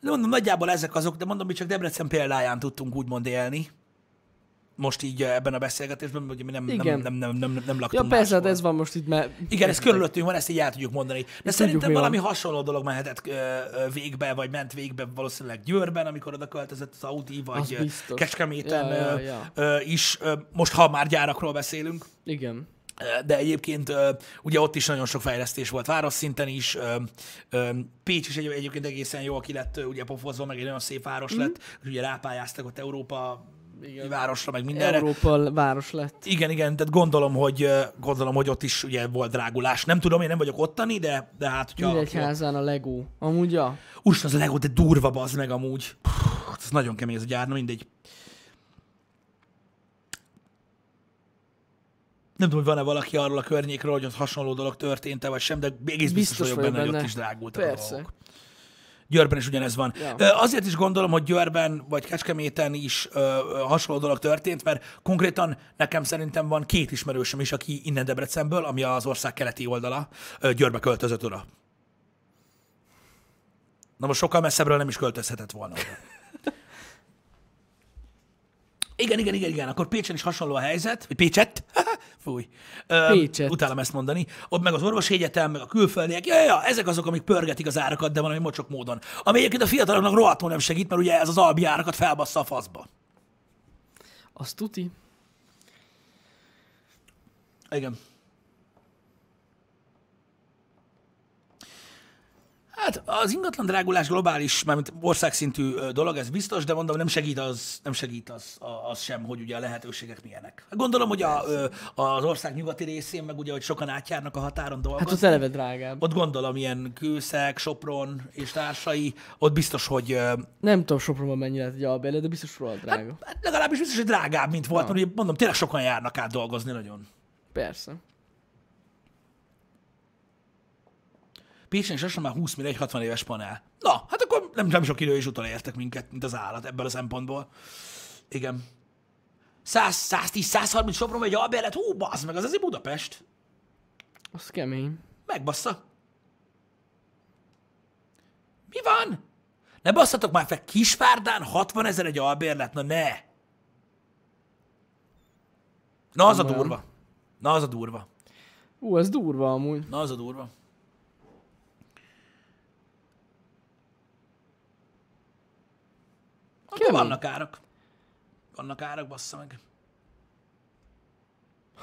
De mondom, nagyjából ezek azok, de mondom, mi csak Debrecen példáján tudtunk úgymond élni. Most így eh, ebben a beszélgetésben, hogy mi nem, Igen. nem, nem, nem, nem, nem Ja, laktunk persze, hát máshol. ez van most itt, mert... Igen, ez körülöttünk van, ezt így el tudjuk mondani. De tudjuk, szerintem mi van. valami hasonló dolog mehetett ö, ö, végbe, vagy ment végbe valószínűleg Győrben, amikor oda költözött az Audi, Az vagy biztos. Kecskeméten Ja, ja, ja. is. Most, ha már gyárakról beszélünk, Igen. De egyébként ugye ott is nagyon sok fejlesztés volt város szinten is. Pécs is egy, egyébként egészen jó, aki lett ugye pofozva, meg egy nagyon szép város mm. lett, ugye rápályáztak ott Európa Igen. városra, meg mindenre. Európa város lett. Igen, igen, tehát gondolom, hogy gondolom, hogy ott is ugye volt drágulás. Nem tudom, én nem vagyok ottani, de, de hát, hogyha... Nyíregyházán a Lego. Amúgy ja. Úristen, az a Lego, de durva bazd meg amúgy. Puh, ez nagyon kemény ez a gyár, na mindegy. Nem tudom, hogy van-e valaki arról a környékről, hogy ott hasonló dolog történt-e, vagy sem, de egész biztos, Biztos vagyok vagyok benne, hogy ott benne. is drágultak Persze. a dolgok. Győrben is ugyanez van. Ö, Azért is gondolom, hogy Győrben vagy Kecskeméten is ö, ö, hasonló dolog történt, mert konkrétan nekem szerintem van két ismerősöm is, aki innen Debrecenből, ami az ország keleti oldala, ö, Győrbe költözött oda. Na most sokkal messzebbről nem is költözhetett volna oda. Igen, igen, igen, igen. Akkor Pécsen is hasonló a helyzet, vagy Pécset, <laughs> fúj. Öm, Pécset. Utálom ezt mondani. Ott meg az orvosi egyetem, meg a külföldiek, ja, ja, ezek azok, amik pörgetik az árakat, de valami mocsok módon. Ami egyébként a fiataloknak rohadtul nem segít, mert ugye ez az albi árakat felbassza a faszba. Az tuti. Igen. Hát az ingatlan drágulás globális, mármint országszintű dolog, ez biztos, de mondom, nem segít az, nem segít az, az sem, hogy ugye a lehetőségek milyenek. Gondolom, hogy a, az ország nyugati részén, meg ugye, hogy sokan átjárnak a határon dolgozni. Hát ott eleve drágább. Ott gondolom ilyen Kőszeg, Sopron és társai, ott biztos, hogy Nem tudom Sopronban mennyi lehet egy albérlet, de biztos rohadt drága. hát legalábbis biztos, hogy drágább, mint volt, mert mondom, tényleg sokan járnak át dolgozni nagyon. Persze. Pécsen is lassan már 20 mire egy 60 éves panel. Na, hát akkor nem, nem sok idő is utolértek minket, mint az állat ebből a szempontból. Igen. 100, 110, 130 Sopron egy albérlet, hú, bazd meg, az azért Budapest. Az kemény. Megbassza. Mi van? Ne basszatok már fel, Kisvárdán 60 ezer egy albérlet, na ne. Na az a durva. Na az a durva. Ú, ez durva amúgy. Na az a durva. Akkor vannak árak. Vannak árak, bassza meg.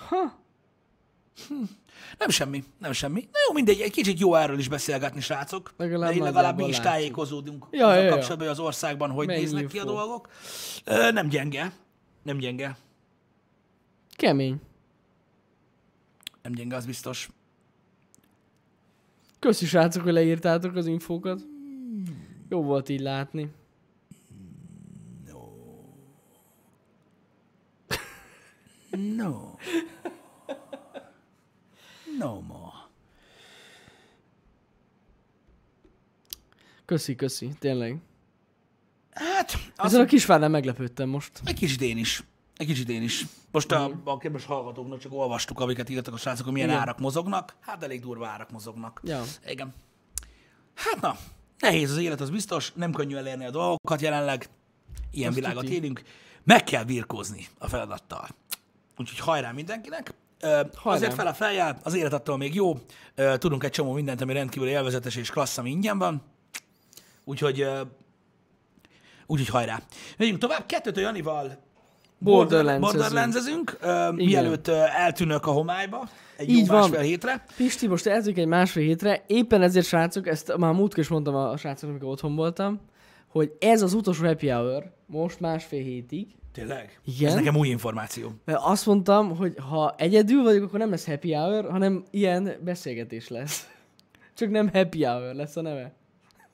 Ha. Nem semmi, nem semmi. Na jó, mindegy, egy kicsit jó erről is beszélgetni, srácok. Legalább De így legalább mi is látjuk. tájékozódunk Ja, azzal ja, kapcsolatban, hogy az országban hogy Mennyi néznek ki a info. dolgok. Ö, nem gyenge. Nem gyenge. Kemény. Nem gyenge, az biztos. Köszi srácok, hogy leírtátok az infókat. Jó volt így látni. No. No more. Köszi, köszi, tényleg. Hát, az Ezen a kisvárnál meglepődtem most. egy kicsit én is. Egy kicsit én is. Most a, a kedves hallgatóknak csak olvastuk, amiket írtak a srácok, hogy milyen Igen. árak mozognak. Hát elég durva árak mozognak. Ja. Igen. Hát na, nehéz az élet, az biztos, nem könnyű elérni a dolgokat jelenleg. Ilyen Azt világot tuti. élünk. Meg kell virkózni a feladattal. Úgyhogy hajrá mindenkinek. Ö, Azért fel a feljel, az élet attól még jó. Tudunk egy csomó mindent, ami rendkívül élvezetes és klassz, ami ingyen van. Úgyhogy, úgyhogy hajrá. Megyünk tovább. Kettőtől Janival Borderlands-ezünk. Ö, mielőtt ö, eltűnök a homályba egy Így jó van. másfél hétre. Pisti, most elzünk egy másfél hétre. Éppen ezért, srácok, ezt már múltkor is mondtam a srácoknak, amikor otthon voltam, hogy ez az utolsó happy hour, most másfél hétig. Tényleg? Igen. Ez nekem új információ. Mert azt mondtam, hogy ha egyedül vagyok, akkor nem lesz happy hour, hanem ilyen beszélgetés lesz. <laughs> Csak nem happy hour lesz a neve.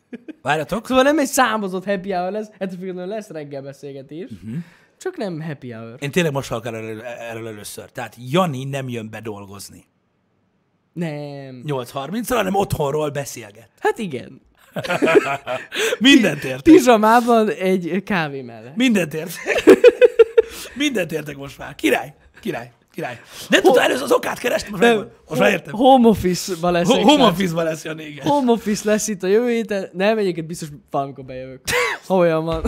<laughs> Várjatok. Szóval nem egy számozott happy hour lesz, ettől függetlenül lesz reggel beszélgetés, uh-huh. csak nem happy hour. Én tényleg most hallok erről, erről először. Tehát Jani nem jön be dolgozni Nem. 8.30-ra, hanem otthonról beszélget. Hát igen. <laughs> Mindent értek. Pizsamában egy kávé mellett. Mindent értek. <laughs> Mindent értek most már. Király. Király. Király. Nem tudta, először az okát kerestem, most, megvan. most már értem. Home office-ba lesz. Ho- Home office-ban lesz Jani, igen. Home office lesz itt a jövő héten. Nem, egyébként biztos valamikor bejövök. <laughs> Ha olyan van.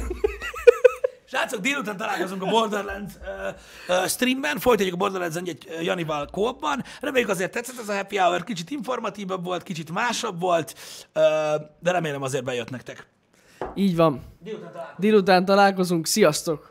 Srácok, délután találkozunk a Borderlands uh, uh, streamben, folytatjuk a Borderlands egy Janival kópban. Reméljük azért tetszett ez a happy hour, kicsit informatívabb volt, kicsit másabb volt, uh, de remélem azért bejött nektek. Így van. Délután találkozunk. Délután találkozunk. Sziasztok!